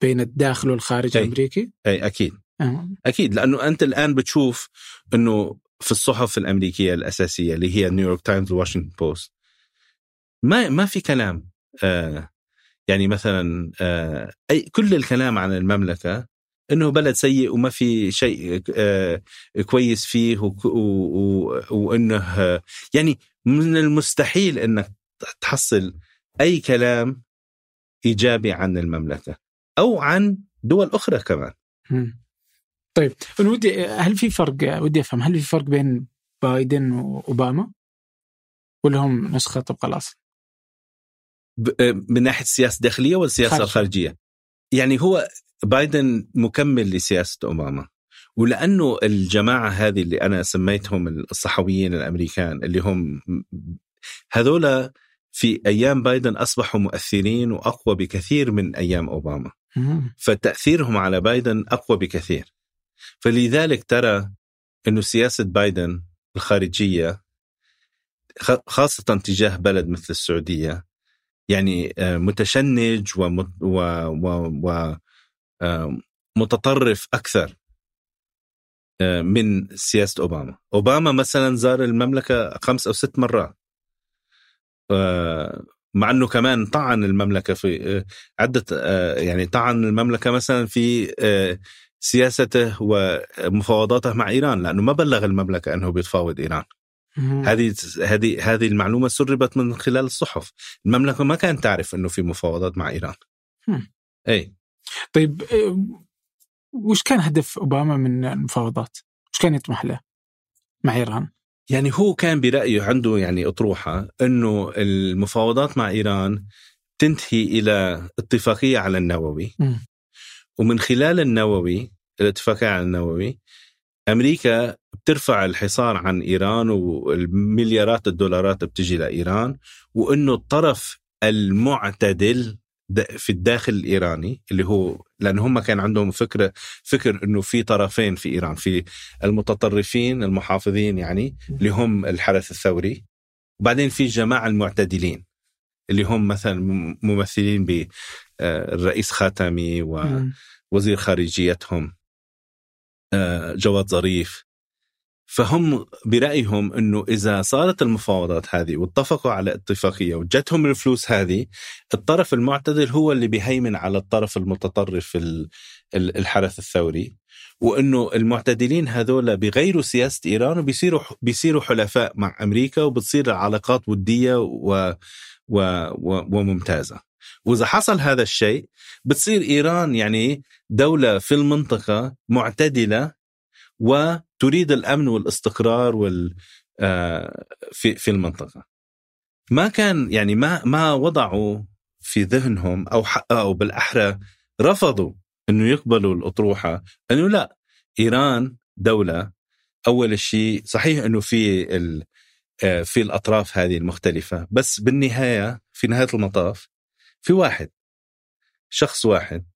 بين الداخل والخارج أي. الأمريكي؟ أي أكيد. آم، أكيد لأنه أنت الآن بتشوف إنه في الصحف الأمريكية الأساسية اللي هي نيويورك تايمز واشنطن بوست ما ما في كلام آه يعني مثلا آه أي كل الكلام عن المملكة إنه بلد سيء وما في شيء آه كويس فيه وك- وإنه يعني من المستحيل إنك تحصل أي كلام إيجابي عن المملكة أو عن دول أخرى كمان. طيب أنا ودي هل في فرق ودي أفهم هل في فرق بين بايدن وأوباما؟ ولا هم نسخة طبق الأصل؟ ب- من ناحية السياسة الداخليه والسياسة خارجية. الخارجيه يعني هو بايدن مكمل لسياسة أوباما ولأنه الجماعة هذه اللي أنا سميتهم الصحويين الأمريكان اللي هم هذولا في أيام بايدن أصبحوا مؤثرين وأقوى بكثير من أيام أوباما. فتأثيرهم على بايدن أقوى بكثير فلذلك ترى إنه سياسة بايدن الخارجية خاصة تجاه بلد مثل السعودية يعني آه، متشنج ومت- و, و, و آه، متطرف أكثر آه، من سياسة أوباما، أوباما مثلا زار المملكة خمس أو ست مرات. مع إنه كمان طعن المملكة في عدة يعني طعن المملكة مثلا في سياسته ومفاوضاته مع إيران لأنه ما بلغ المملكة أنه بيتفاوض إيران. هذه هذه هذه المعلومة سربت من خلال الصحف المملكة ما كانت تعرف أنه في مفاوضات مع إيران. أي طيب آه، وش كان هدف أوباما من المفاوضات؟ وش كان يطمح له مع إيران؟ يعني هو كان برأيه عنده يعني أطروحة أنه المفاوضات مع إيران تنتهي إلى اتفاقية على النووي. ومن خلال النووي الاتفاقيه على النووي أمريكا بترفع الحصار عن إيران والمليارات الدولارات بتجي لإيران وإنه الطرف المعتدل في الداخل الإيراني اللي هو لأن هم كان عندهم فكره فكر إنه في طرفين في إيران في المتطرفين المحافظين يعني اللي هم الحرس الثوري وبعدين في الجماعه المعتدلين اللي هم مثلا مم- ممثلين بالرئيس خاتمي و مم. وزير خارجيتهم آه، جواد ظريف فهم برأيهم أنه إذا صارت المفاوضات هذه واتفقوا على اتفاقية وجتهم الفلوس هذه الطرف المعتدل هو اللي بيهيمن على الطرف المتطرف في الحرس الثوري وإنه المعتدلين هذول بيغيروا سياسة إيران وبيصيروا بيصيروا حلفاء مع أمريكا وبتصير العلاقات ودية و و و وممتازة. وإذا حصل هذا الشيء بتصير إيران يعني دولة في المنطقة معتدلة وتريد الأمن والاستقرار وال آه، في في المنطقة. ما كان يعني ما ما وضعوا في ذهنهم أو أو بالأحرى رفضوا إنه يقبلوا الأطروحة إنه لا إيران دولة أول شيء صحيح إنه في آه، في الأطراف هذه المختلفة بس بالنهاية في نهاية المطاف في واحد شخص واحد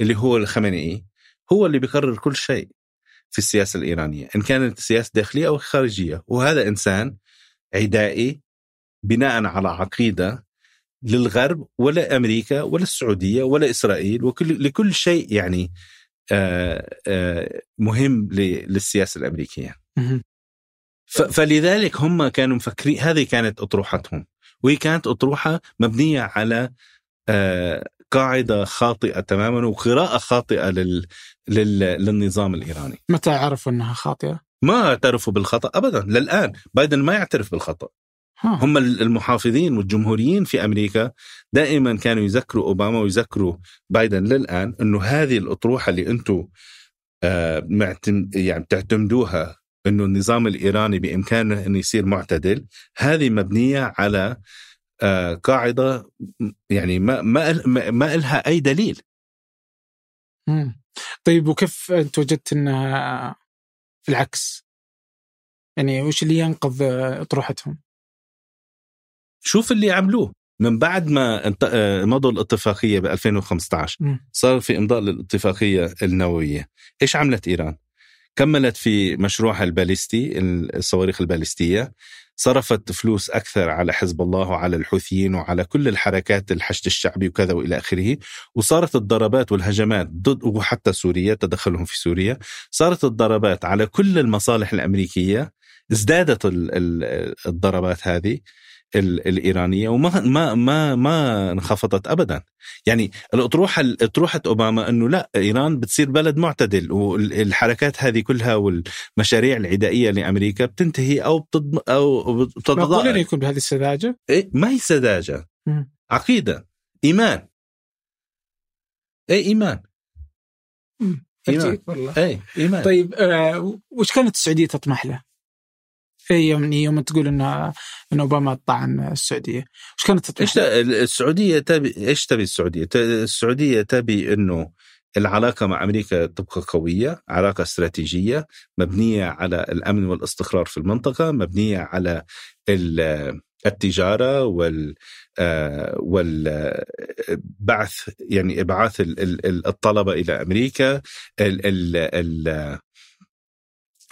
اللي هو الخميني هو اللي بيقرر كل شيء في السياسة الإيرانية إن كانت سياسة داخلية أو خارجية. وهذا إنسان عدائي بناء على عقيدة للغرب ولا أمريكا ولا السعودية ولا إسرائيل وكل لكل شيء يعني آه، آه، مهم ل- للسياسة الأمريكية. مم. ف- فلذلك هم كانوا مفكرين هذه كانت أطروحتهم. وهي كانت أطروحة مبنية على آه، قاعدة خاطئة تماما وقراءة خاطئة لل لل للنظام الإيراني متى عرفوا إنها خاطئة؟ ما اعترفوا بالخطأ ابدا للآن بايدن ما يعترف بالخطأ. هم المحافظين والجمهوريين في أمريكا دائما كانوا يذكروا أوباما ويذكروا بايدن للآن إنه هذه الأطروحة اللي أنتم آه معتم يعني بتعتمدوها إنه النظام الإيراني بإمكانه انه يصير معتدل هذه مبنية على آه، قاعدة يعني ما ما ما لها أي دليل مم. طيب وكيف أنت وجدت إنها العكس؟ يعني وش اللي ينقض اطروحتهم؟ شوف اللي عملوه من بعد ما آه، مضوا الاتفاقية ب 2015 م. صار في إمضاء للاتفاقية النووية، إيش عملت إيران؟ كملت في مشروعها الباليستي الصواريخ الباليستية صرفت فلوس أكثر على حزب الله وعلى الحوثيين وعلى كل الحركات الحشد الشعبي وكذا وإلى آخره. وصارت الضربات والهجمات ضد وحتى سوريا تدخلهم في سوريا. صارت الضربات على كل المصالح الأمريكية. ازدادت الضربات هذه. الإيرانية وما ما ما ما انخفضت ابدا. يعني الأطروحة أطروحة أوباما إنه لا إيران بتصير بلد معتدل والحركات هذه كلها والمشاريع العدائية لأمريكا بتنتهي أو بتضم أو بتتضاءل يكون بهذه السذاجة؟ إيه ما هي سذاجه عقيدة. إيمان. اي إيمان. إيمان. والله. اي إيمان. طيب آه وش كانت السعودية تطمح له؟ في يوم يوم تقول انه إن أوباما طعن السعودية، إيش كانت تطمح؟ السعودية تبي إيش تبي السعودية؟ السعودية تبي إنه العلاقة مع أمريكا تبقى قوية علاقة استراتيجية مبنية على الأمن والاستقرار في المنطقة مبنية على التجارة وال والبعث يعني إبعاث الطلبة إلى أمريكا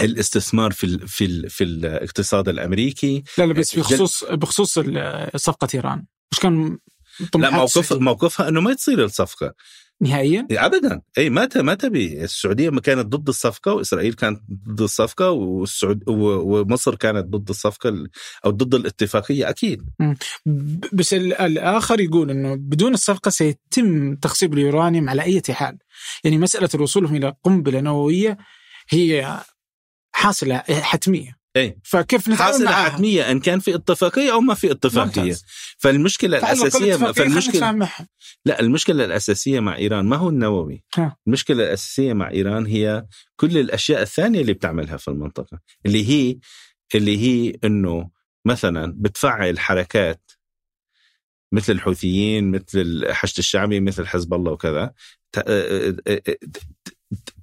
الاستثمار في في في الاقتصاد الأمريكي. لا لا بس بخصوص بخصوص صفقة إيران. إيش كان لا موقف موقفها إنه ما تصير الصفقة. نهائيا؟ ابدا. إي ما ما تبي. السعودية ما كانت ضد الصفقة وإسرائيل كانت ضد الصفقة والسعود ومصر كانت ضد الصفقة أو ضد الاتفاقية أكيد. بس الآخر يقول إنه بدون الصفقة سيتم تخصيب اليورانيوم على أي حال. يعني مسألة الوصول إلى قنبلة نووية هي حاصلة حتمية اي فكيف نتعامل حاصلة معها؟ حتمية إن كان في اتفاقية أو ما في اتفاقية ممتاز. فالمشكلة الأساسية فالمشكلة لا المشكلة الأساسية مع إيران ما هو النووي ها. المشكلة الأساسية مع إيران هي كل الأشياء الثانية اللي بتعملها في المنطقة اللي هي اللي هي إنه مثلا بتفعل حركات مثل الحوثيين مثل الحشد الشعبي مثل حزب الله وكذا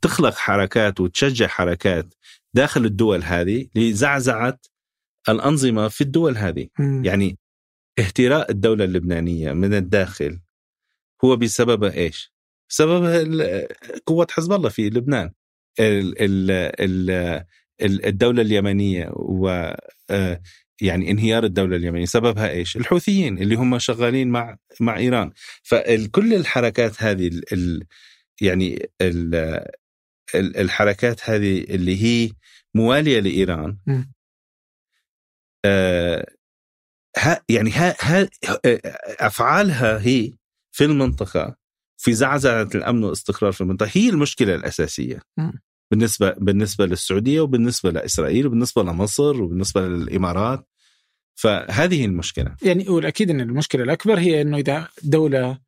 تخلق حركات وتشجع حركات داخل الدول هذه لزعزعة الأنظمة في الدول هذه م. يعني اهتراء الدولة اللبنانية من الداخل هو بسبب إيش؟ بسبب قوة حزب الله في لبنان ال ال ال الدولة اليمنية و آه، يعني انهيار الدولة اليمنية سببها إيش؟ الحوثيين اللي هم شغالين مع مع إيران فكل الحركات هذه ال ال يعني ال الحركات هذه اللي هي موالية لإيران. آه ها يعني ها ها أفعالها هي في المنطقة في زعزعة الأمن والاستقرار في المنطقة هي المشكلة الأساسية. م. بالنسبة بالنسبة للسعودية وبالنسبة لإسرائيل وبالنسبة لمصر وبالنسبة للإمارات. فهذه المشكلة. يعني والاكيد إن المشكلة الأكبر هي إنه إذا دولة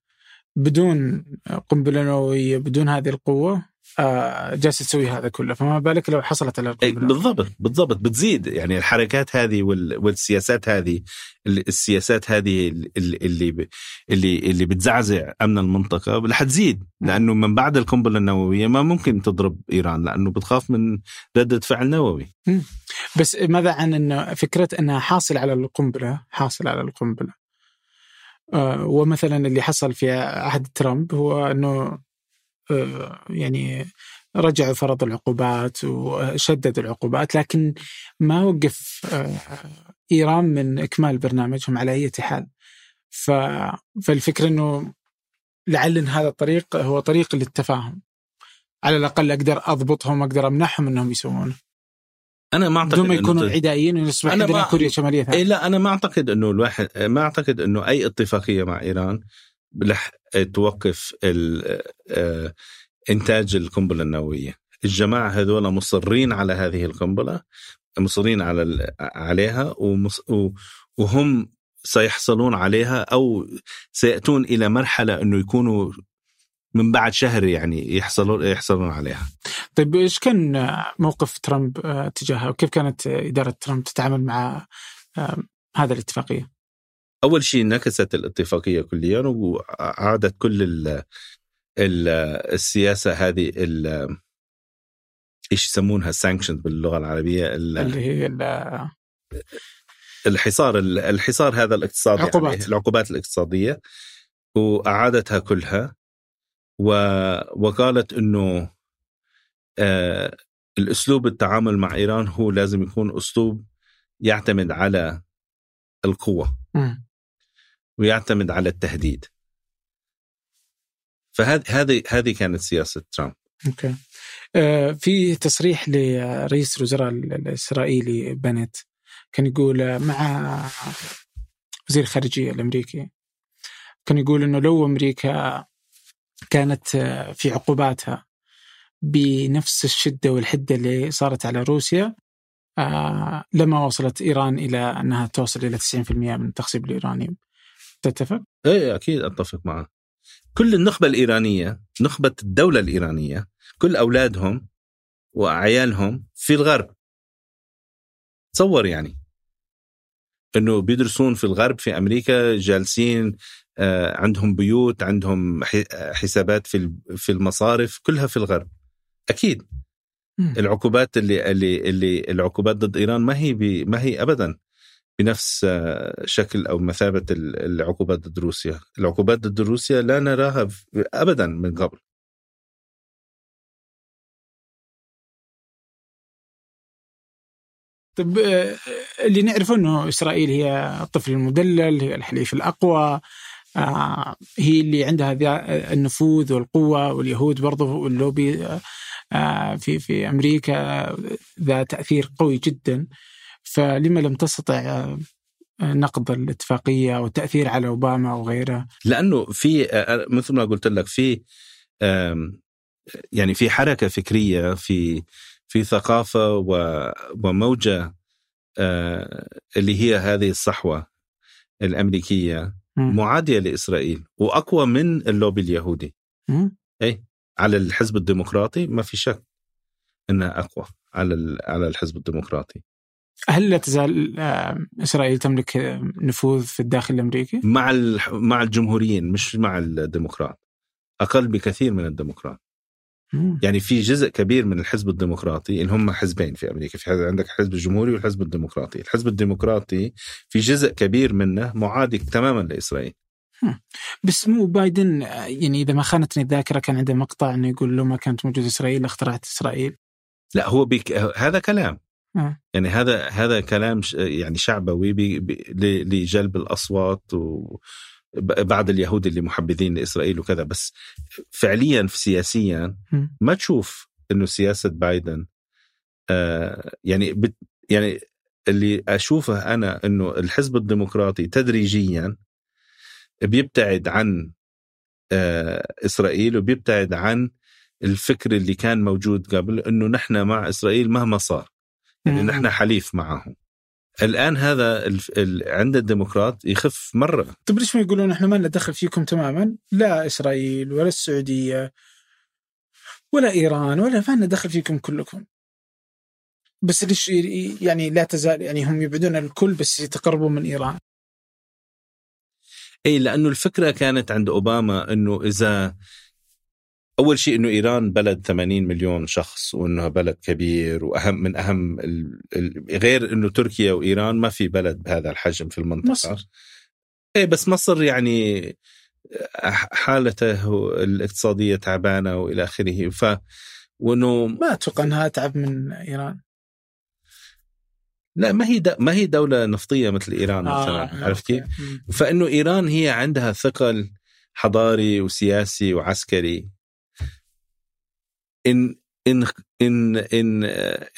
بدون قنبلة نووية بدون هذه القوة آه، جالسه تسوي هذا كله. فما بالك لو حصلت على بالضبط بالضبط. بتزيد. يعني الحركات هذه والسياسات هذه السياسات هذه اللي اللي اللي بتزعزع أمن المنطقة رح تزيد. لأنه من بعد القنبلة النووية ما ممكن تضرب إيران لأنه بتخاف من ردة فعل نووي. بس ماذا عن إنه فكرة إنها حاصل على القنبلة؟ حاصل على القنبلة. ومثلا اللي حصل في عهد ترامب هو إنه آه، يعني رجعوا فرض العقوبات وشددوا العقوبات لكن ما وقف آه، إيران من إكمال برنامجهم على أي حال. فالفكرة إنه لعل إن هذا الطريق هو طريق للتفاهم. على الأقل أقدر أضبطهم واقدر امنعهم إنهم يسوونه. أنا ما أعتقد بدون ما يكونوا عدائيين ويصبح عندنا كوريا الشمالية إيه لا أنا ما أعتقد إنه الواحد ما أعتقد إنه أي اتفاقية مع إيران رح توقف آه، إنتاج القنبلة النووية. الجماعة هذول مصرين على هذه القنبلة مصرين على عليها وهم سيحصلون عليها أو سيأتون إلى مرحلة إنه يكونوا من بعد شهر يعني يحصلون يحصلون عليها. طيب إيش كان موقف ترامب آه، تجاهها وكيف كانت إدارة ترامب تتعامل مع آه، هذه الاتفاقية؟ أول شيء نكثت الاتفاقية كليا وعادت كل ال ال السياسة هذه ال إيش يسمونها sanction باللغة العربية اللي هي الحصار الحصار هذا الاقتصادي عقوبات. يعني العقوبات الاقتصادية وأعادتها كلها و... وقالت إنه آه الأسلوب التعامل مع إيران هو لازم يكون أسلوب يعتمد على القوة. ويعتمد على التهديد. فهذه هذه هذه كانت سياسة ترامب. أوكي. آه في تصريح لرئيس الوزراء الإسرائيلي بنت كان يقول مع وزير الخارجية الأمريكي كان يقول إنه لو أمريكا كانت في عقوباتها بنفس الشدة والحدة اللي صارت على روسيا آه لما وصلت إيران إلى أنها توصل إلى 90% من التخصيب الايراني تتفق؟ إيه أكيد أتفق معه كل النخبة الإيرانية نخبة الدولة الإيرانية كل أولادهم وعيالهم في الغرب. تصور يعني إنه بيدرسون في الغرب في أمريكا جالسين آه، عندهم بيوت عندهم حسابات في في المصارف كلها في الغرب. أكيد. العقوبات اللي اللي اللي العقوبات ضد إيران ما هي ما هي ابدا بنفس آه، شكل أو مثابة العقوبات ضد روسيا، العقوبات ضد روسيا لا نراها ابدا من قبل. طب آه، اللي نعرفه إنه إسرائيل هي الطفل المدلل هي الحليف الأقوى. آه، هي اللي عندها النفوذ والقوة واليهود برضو اللوبي آه، في في أمريكا ذا تأثير قوي جدا. فلما لم تستطع نقض الاتفاقية والتأثير على أوباما وغيره لأنه في مثل ما قلت لك في يعني في حركة فكرية في في ثقافة وموجة آه، اللي هي هذه الصحوة الأمريكية. معادية لإسرائيل وأقوى من اللوبي اليهودي. اي على الحزب الديمقراطي ما في شك انها أقوى على على الحزب الديمقراطي. هل لا تزال آه، إسرائيل تملك نفوذ في الداخل الأمريكي؟ مع مع الجمهوريين مش مع الديمقراط. أقل بكثير من الديمقراط. يعني في جزء كبير من الحزب الديمقراطي اللي هم حزبين في أمريكا. في عندك الحزب الجمهوري والحزب الديمقراطي. الحزب الديمقراطي في جزء كبير منه معادي تماما لإسرائيل. بس مو بايدن يعني إذا ما خانتني الذاكرة كان عنده مقطع إنه يقول لو ما كانت موجودة إسرائيل لاخترعت إسرائيل. لا هو بيك هذا كلام. آه. يعني هذا هذا كلام يعني شعبوي بي بي لجلب الأصوات و بعض اليهود اللي محبذين لإسرائيل وكذا بس فعليا في سياسيا ما تشوف إنه سياسة بايدن آه يعني بت يعني اللي أشوفه أنا إنه الحزب الديمقراطي تدريجيا بيبتعد عن آه إسرائيل وبيبتعد عن الفكر اللي كان موجود قبل إنه نحن مع إسرائيل مهما صار يعني نحن حليف معهم. الآن هذا عند الديمقراط يخف مرة. طيب ليش ما يقولون إحنا ما لنا دخل فيكم تماما؟ لا إسرائيل ولا السعودية ولا إيران ولا ما لنا دخل فيكم كلكم. بس ليش يعني لا تزال يعني هم يبعدون الكل بس يتقربوا من إيران؟ إي لأنه الفكرة كانت عند أوباما إنه إذا أول شيء إنه إيران بلد 80 مليون شخص وانه بلد كبير وأهم من أهم ال... غير إنه تركيا وإيران ما في بلد بهذا الحجم في المنطقة. مصر. إيه بس مصر يعني حالته الاقتصادية تعبانة وإلى آخره. ف وإنه ما أتوقع إنها أتعب من إيران. لا ما هي ما هي دولة نفطية مثل إيران آه، مثلا آه عرفت كيف؟ فإنه إيران هي عندها ثقل حضاري وسياسي وعسكري. إن إن إن إن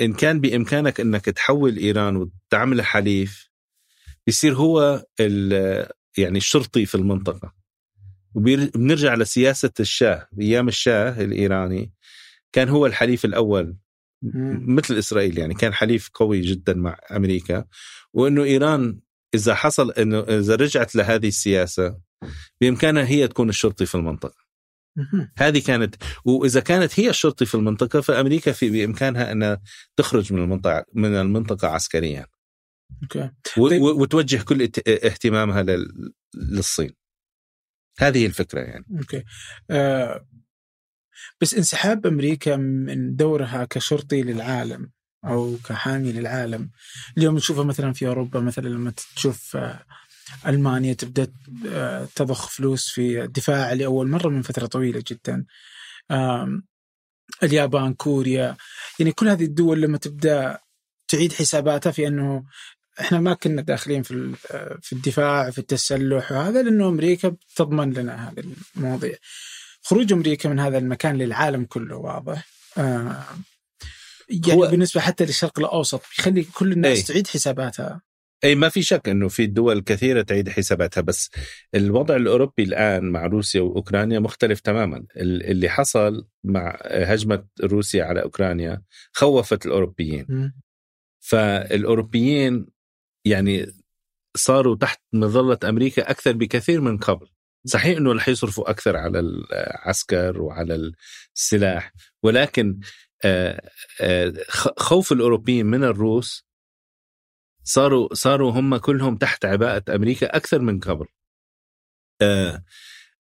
إن كان بإمكانك إنك تحول إيران وتعمل حليف بيصير هو يعني الشرطي في المنطقة. وبنرجع لسياسة الشاه بايام الشاه الإيراني كان هو الحليف الأول. مثل إسرائيل يعني كان حليف قوي جدا مع أمريكا. وإنه إيران إذا حصل إنه إذا رجعت لهذه السياسة بإمكانها هي تكون الشرطي في المنطقة. هذه كانت وإذا كانت هي الشرطي في المنطقة فأمريكا في بإمكانها انها تخرج من المنطقة من المنطقة عسكريا. okay. طيب. وتوجه كل اهتمامها لل- للصين. هذه الفكرة يعني. okay. آه بس انسحاب أمريكا من دورها كشرطي للعالم أو كحامي للعالم اليوم نشوفها مثلا في أوروبا مثلا لما تشوف آه، ألمانيا تبدأ آه، تضخ فلوس في الدفاع لأول مرة من فترة طويلة جدا اليابان كوريا يعني كل هذه الدول لما تبدأ تعيد حساباتها في أنه إحنا ما كنا داخلين في آه، في الدفاع في التسلح وهذا لأنه أمريكا بتضمن لنا هذه المواضيع. خروج أمريكا من هذا المكان للعالم كله واضح. آه يعني هو- بالنسبة حتى للشرق الأوسط يخلي كل الناس أي. تعيد حساباتها. أي ما في شك إنه في دول كثيرة تعيد حساباتها بس الوضع الأوروبي الآن مع روسيا وأوكرانيا مختلف تماما. ال- اللي حصل مع هجمة روسيا على أوكرانيا خوفت الأوروبيين. فالأوروبيين يعني صاروا تحت مظلة أمريكا أكثر بكثير من قبل. صحيح إنه رح يصرفوا أكثر على العسكر وعلى السلاح ولكن آه، آه، خوف الأوروبيين من الروس صاروا صاروا هم كلهم تحت عباءة أمريكا أكثر من قبل. آه،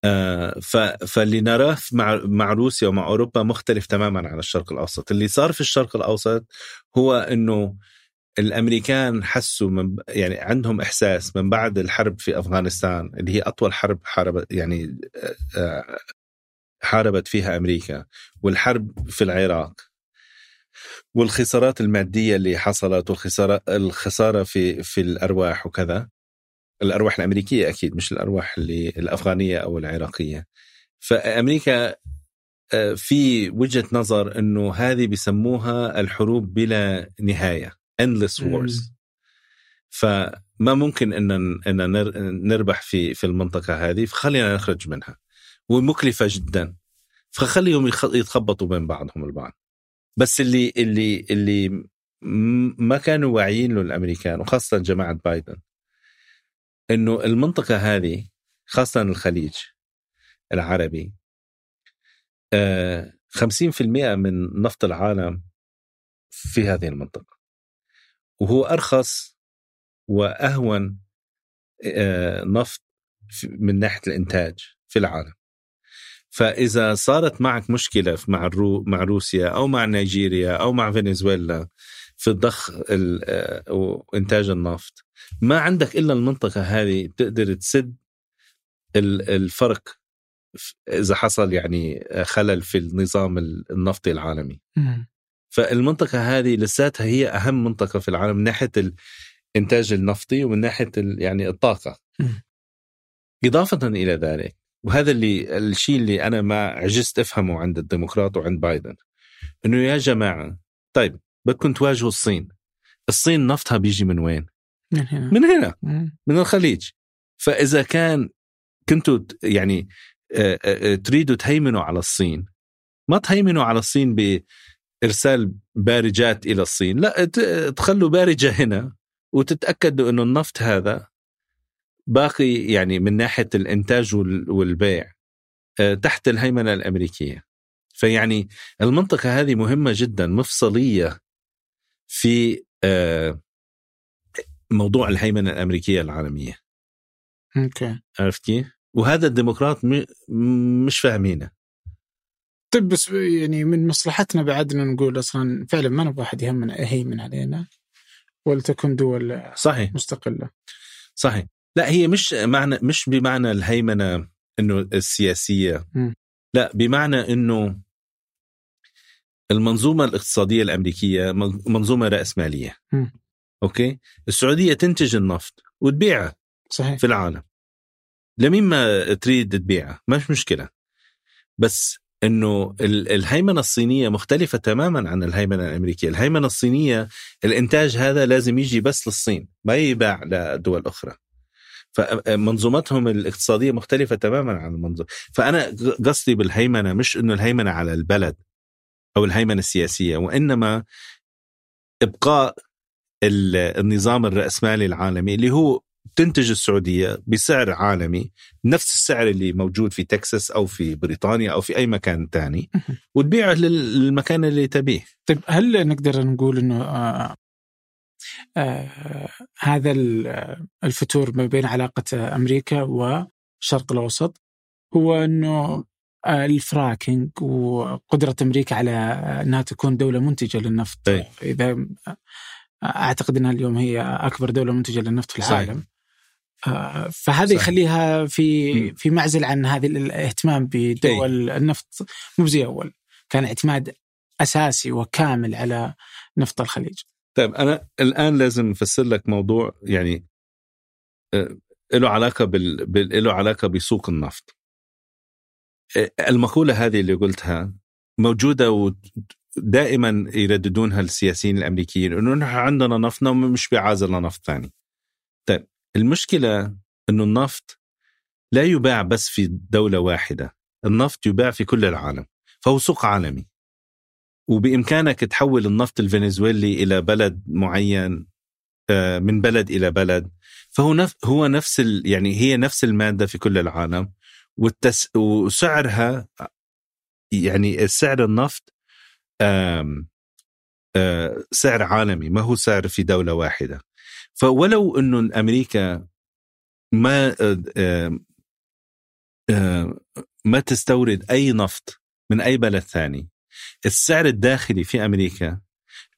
آه، فاللي نراه مع مع روسيا ومع أوروبا مختلف تماما عن الشرق الأوسط. اللي صار في الشرق الأوسط هو إنه الأمريكان حسوا من يعني عندهم إحساس من بعد الحرب في أفغانستان اللي هي أطول حرب حاربت يعني آه، آه، حاربت فيها أمريكا والحرب في العراق. والخسارات المادية اللي حصلت والخساره الخسارة في في الأرواح وكذا. الأرواح الأمريكية أكيد مش الأرواح اللي الأفغانية أو العراقية. فأمريكا آه، في وجهة نظر إنه هذه بسموها الحروب بلا نهاية endless wars. فما ممكن ان إن نر- نربح في في المنطقة هذه فخلينا نخرج منها. ومكلفة جدا. فخليهم يتخبطوا بين بعضهم البعض. بس اللي اللي اللي ما كانوا واعيين له الأمريكان وخاصة جماعة بايدن إنه المنطقة هذه خاصة الخليج العربي آه، 50% من نفط العالم في هذه المنطقة. وهو أرخص وأهون آه، نفط من ناحية الإنتاج في العالم. فإذا صارت معك مشكلة مع الرو مع روسيا أو مع نيجيريا أو مع فنزويلا في ضخ ال- آه، وإنتاج النفط ما عندك إلا المنطقة هذه تقدر تسد ال- الفرق إذا حصل يعني خلل في النظام النفطي العالمي مم. فالمنطقة هذه لساتها هي أهم منطقة في العالم من ناحية الإنتاج النفطي ومن ناحية ال- يعني الطاقة مم. إضافة إلى ذلك وهذا اللي الشيء اللي أنا ما عجزت أفهمه عند الديمقراط وعند بايدن إنه يا جماعة طيب بدكم تواجهوا الصين الصين نفطها بيجي من وين؟ من هنا. من هنا. من الخليج فإذا كان كنتوا يعني آه، آه، آه، تريدوا تهيمنوا على الصين ما تهيمنوا على الصين بإرسال بارجات إلى الصين لا تخلوا بارجة هنا وتتأكدوا أنه النفط هذا باقي يعني من ناحية الإنتاج وال- والبيع آه، تحت الهيمنة الأمريكية. فيعني المنطقة هذه مهمة جدا مفصلية في آه، موضوع الهيمنة الأمريكية العالمية. أوكي. عرفت كيف؟ وهذا الديمقراط مش فاهمينه. طيب بس يعني من مصلحتنا بعد إنه نقول أصلا فعلا ما نبغى أحد يهمن يهيمن علينا ولتكن دول صحيح. مستقلة. صحيح. لا هي مش معنى مش بمعنى الهيمنة إنه السياسية مم. لا بمعنى إنه المنظومة الاقتصادية الأمريكية من- منظومة راسماليه مم. أوكي السعودية تنتج النفط وتبيعه صحيح. في العالم لمين ما تريد تبيعها مش مشكلة بس إنه ال- الهيمنة الصينية مختلفة تماما عن الهيمنة الأمريكية، الهيمنة الصينية الإنتاج هذا لازم يجي بس للصين، ما يباع لدول أخرى. فمنظومتهم الاقتصادية مختلفة تماما عن المنظومة، فأنا قصدي بالهيمنة مش إنه الهيمنة على البلد أو الهيمنة السياسية وإنما إبقاء ال- النظام الرأسمالي العالمي اللي هو تنتج السعودية بسعر عالمي نفس السعر اللي موجود في تكساس أو في بريطانيا أو في أي مكان ثاني وتبيعه للمكان اللي تبيه. طيب هل نقدر نقول إنه آه آه هذا الفتور ما بين علاقة أمريكا والشرق الأوسط هو إنه الفراكينج وقدرة أمريكا على إنها تكون دولة منتجة للنفط أي. إذا أعتقد إنها اليوم هي أكبر دولة منتجة للنفط في العالم صحيح. آه، فهذا صحيح. يخليها في في معزل عن هذه الاهتمام بدول أي. النفط مو زي أول كان اعتماد أساسي وكامل على نفط الخليج طيب أنا الآن لازم أفسر لك موضوع يعني آه، له علاقة بال... بال... له علاقة بسوق النفط آه، المقولة هذه اللي قلتها موجودة ودائما يرددونها السياسيين الأمريكيين إنه نحن عندنا نفطنا ومش بعازل نفط ثاني. طيب المشكلة إنه النفط لا يباع بس في دولة واحدة، النفط يباع في كل العالم، فهو سوق عالمي. وبإمكانك تحول النفط الفنزويلي إلى بلد معين آه، من بلد إلى بلد. فهو نفس هو نفس يعني هي نفس المادة في كل العالم. والتس وسعرها يعني سعر النفط آم آه سعر عالمي ما هو سعر في دولة واحدة. فولو أنه أمريكا ما آه آه ما تستورد أي نفط من أي بلد ثاني السعر الداخلي في أمريكا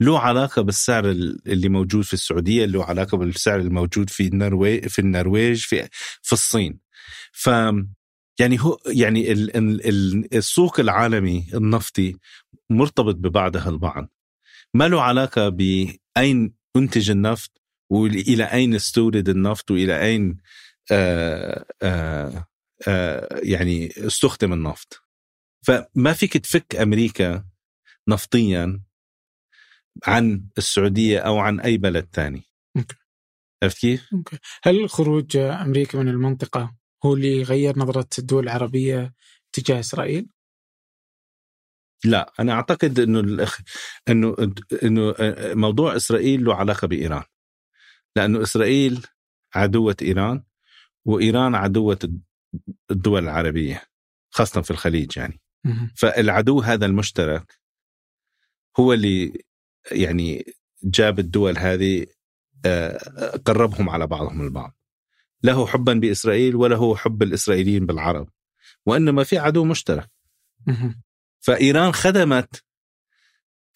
له علاقة بالسعر اللي موجود في السعودية له علاقة بالسعر الموجود في النرويج في النرويج في في الصين. ف يعني هو يعني السوق العالمي النفطي مرتبط ببعضها البعض. ما له علاقة بأين أنتج النفط وإلى أين استورد النفط وإلى أين آآ آآ آآ يعني استخدم النفط. فما فيك تفك أمريكا نفطيا عن السعودية أو عن أي بلد ثاني عرفت كيف؟ هل خروج أمريكا من المنطقة هو اللي غير نظرة الدول العربية تجاه إسرائيل؟ لا أنا أعتقد إنه الأخ... إنه إنه موضوع إسرائيل له علاقة بإيران. لأنه إسرائيل عدوة إيران وإيران عدوة الدول العربية خاصة في الخليج يعني. فالعدو هذا المشترك هو اللي يعني جاب الدول هذه آه، قربهم على بعضهم البعض. له حبا بإسرائيل وله حب الإسرائيليين بالعرب. وإنما في عدو مشترك. فإيران خدمت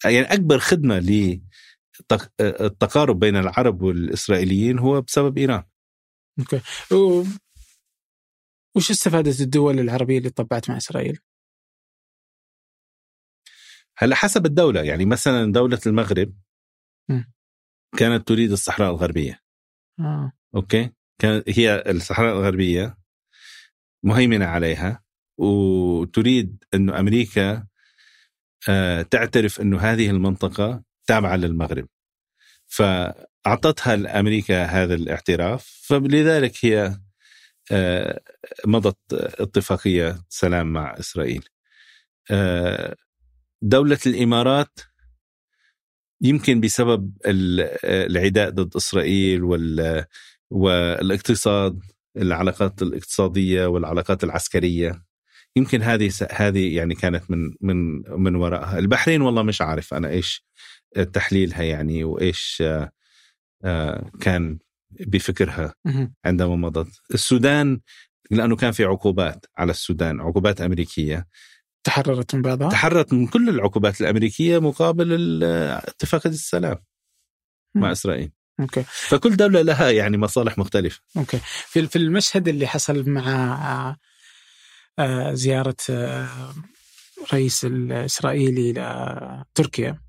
يعني أكبر خدمة للتقارب بين العرب والإسرائيليين هو بسبب إيران. okay. و... وش استفادت الدول العربية اللي طبعت مع إسرائيل؟ هلا حسب الدولة يعني مثلا دولة المغرب. كانت تريد الصحراء الغربية آه. okay كانت هي الصحراء الغربية مهيمنة عليها وتريد إنه أمريكا آه، تعترف إنه هذه المنطقة تابعة للمغرب فأعطتها أمريكا هذا الاعتراف فلذلك هي آه، مضت اتفاقية سلام مع إسرائيل دولة الإمارات يمكن بسبب العداء ضد إسرائيل والاقتصاد العلاقات الاقتصادية والعلاقات العسكرية. يمكن هذه هذه يعني كانت من من من وراءها. البحرين والله مش عارف أنا إيش تحليلها يعني وإيش آه، كان بفكرها عندما مضت. السودان لأنه كان في عقوبات على السودان عقوبات أمريكية. تحررت من بعضها؟ تحررت من كل العقوبات الأمريكية مقابل اتفاقيه السلام مع إسرائيل. okay. فكل دولة لها يعني مصالح مختلفة. okay. في في المشهد اللي حصل مع آه، زيارة الرئيس الإسرائيلي إلى تركيا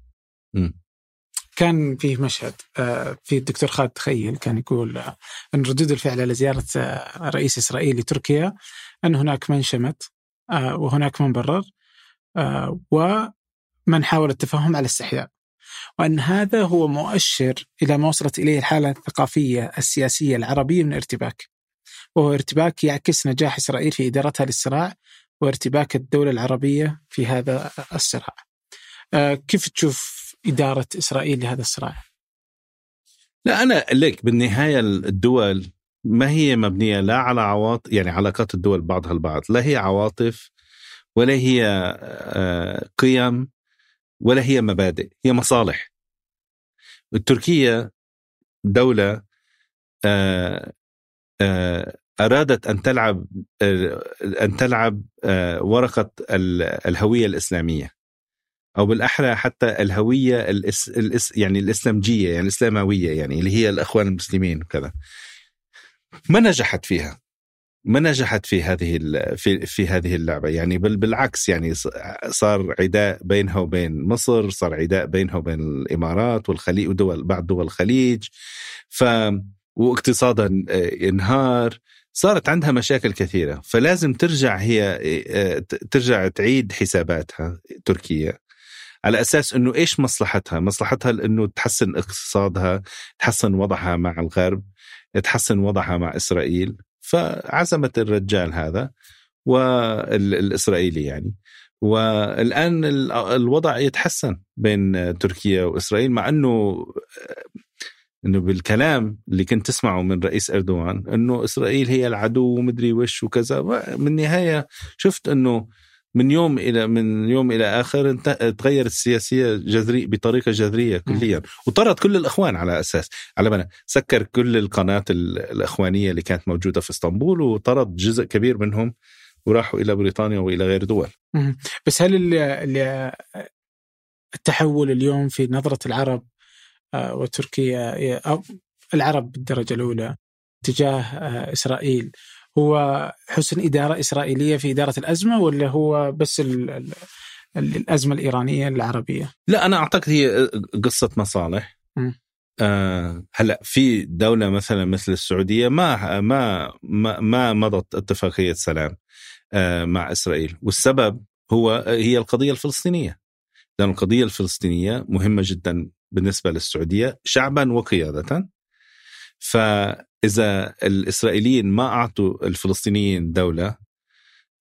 م. كان فيه مشهد آه، في الدكتور خالد تخيل كان يقول آه، أن ردود الفعل على زيارة رئيس إسرائيل لتركيا أن هناك من شمت وهناك من برر. ومن حاول التفاهم على استحياء وأن هذا هو مؤشر إلى ما وصلت إليه الحالة الثقافية السياسية العربية من ارتباك. وهو ارتباك يعكس نجاح إسرائيل في إدارتها للصراع وارتباك الدولة العربية في هذا الصراع. آه، كيف تشوف إدارة إسرائيل لهذا الصراع؟ لا أنا لك بالنهاية الدول ما هي مبنية لا على عواطف يعني علاقات الدول بعضها البعض لا هي عواطف ولا هي آه، قيم ولا هي مبادئ هي مصالح. تركيا دولة آه، آه، أرادت أن تلعب أن تلعب ورقة الهوية الإسلامية أو بالأحرى حتى الهوية الإس يعني الإسلامجية يعني الإسلاموية يعني اللي هي الأخوان المسلمين وكذا. ما نجحت فيها؟ ما نجحت في هذه في في هذه اللعبة؟ يعني بل بالعكس يعني صار عداء بينها وبين مصر صار عداء بينها وبين الإمارات والخليج ودول بعض دول الخليج. ف واقتصادا آه، انهار صارت عندها مشاكل كثيرة. فلازم ترجع هي آه، ترجع تعيد حساباتها تركيا. على أساس إنه إيش مصلحتها؟ مصلحتها إنه تحسن اقتصادها، تحسن وضعها مع الغرب، تحسن وضعها مع إسرائيل، فعزمت الرجال هذا والاسرائيلي يعني. والآن الوضع يتحسن بين تركيا وإسرائيل مع إنه إنه بالكلام اللي كنت تسمعه من رئيس إردوغان إنه إسرائيل هي العدو ومدري وش وكذا بالنهايه شفت إنه من يوم إلى من يوم إلى آخر تغيرت السياسية جذري بطريقة جذرية كليا. وطرد كل الأخوان على أساس. على ما سكر كل القناة الأخوانية اللي كانت موجودة في إسطنبول وطرد جزء كبير منهم وراحوا إلى بريطانيا وإلى غير دول. بس هل اللي التحول اليوم في نظرة العرب آه، وتركيا أو العرب بالدرجة الأولى تجاه آه، إسرائيل هو حسن إدارة إسرائيلية في إدارة الأزمة ولا هو بس ال ال الأزمة الإيرانية العربية؟ لا أنا أعتقد هي قصة مصالح. آه هلا في دولة مثلا مثل السعودية ما ما ما, ما مضت اتفاقية سلام آه مع إسرائيل. والسبب هو هي القضية الفلسطينية. لأن القضية الفلسطينية مهمة جدا بالنسبة للسعودية شعبا وقيادة. فاذا الإسرائيليين ما أعطوا الفلسطينيين دولة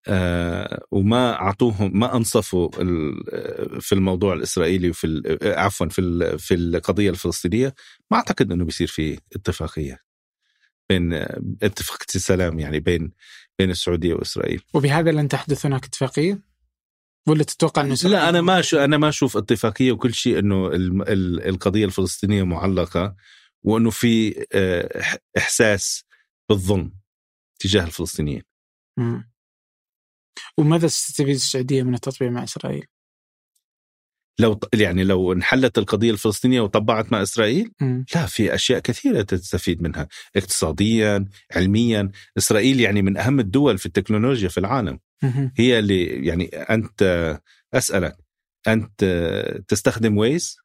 آه وما أعطوهم ما أنصفوا في الموضوع الإسرائيلي وفي عفوا في في القضية الفلسطينية ما أعتقد إنه بيصير في اتفاقية بين اتفاقيه السلام يعني بين بين السعودية وإسرائيل. وبهذا لن تحدث هناك اتفاقية؟ ولا تتوقع إنه لا أنا ما شو أنا ما أشوف اتفاقية وكل شيء إنه القضية الفلسطينية معلقة. وأنه في آه، إحساس بالظلم تجاه الفلسطينيين. مم. وماذا ستستفيد السعودية من التطبيع مع إسرائيل؟ لو يعني لو انحلت القضية الفلسطينية وطبعت مع إسرائيل مم. لا في أشياء كثيرة تستفيد منها اقتصاديا علميا إسرائيل يعني من أهم الدول في التكنولوجيا في العالم مم. هي اللي يعني أنت أسألك أنت تستخدم ويز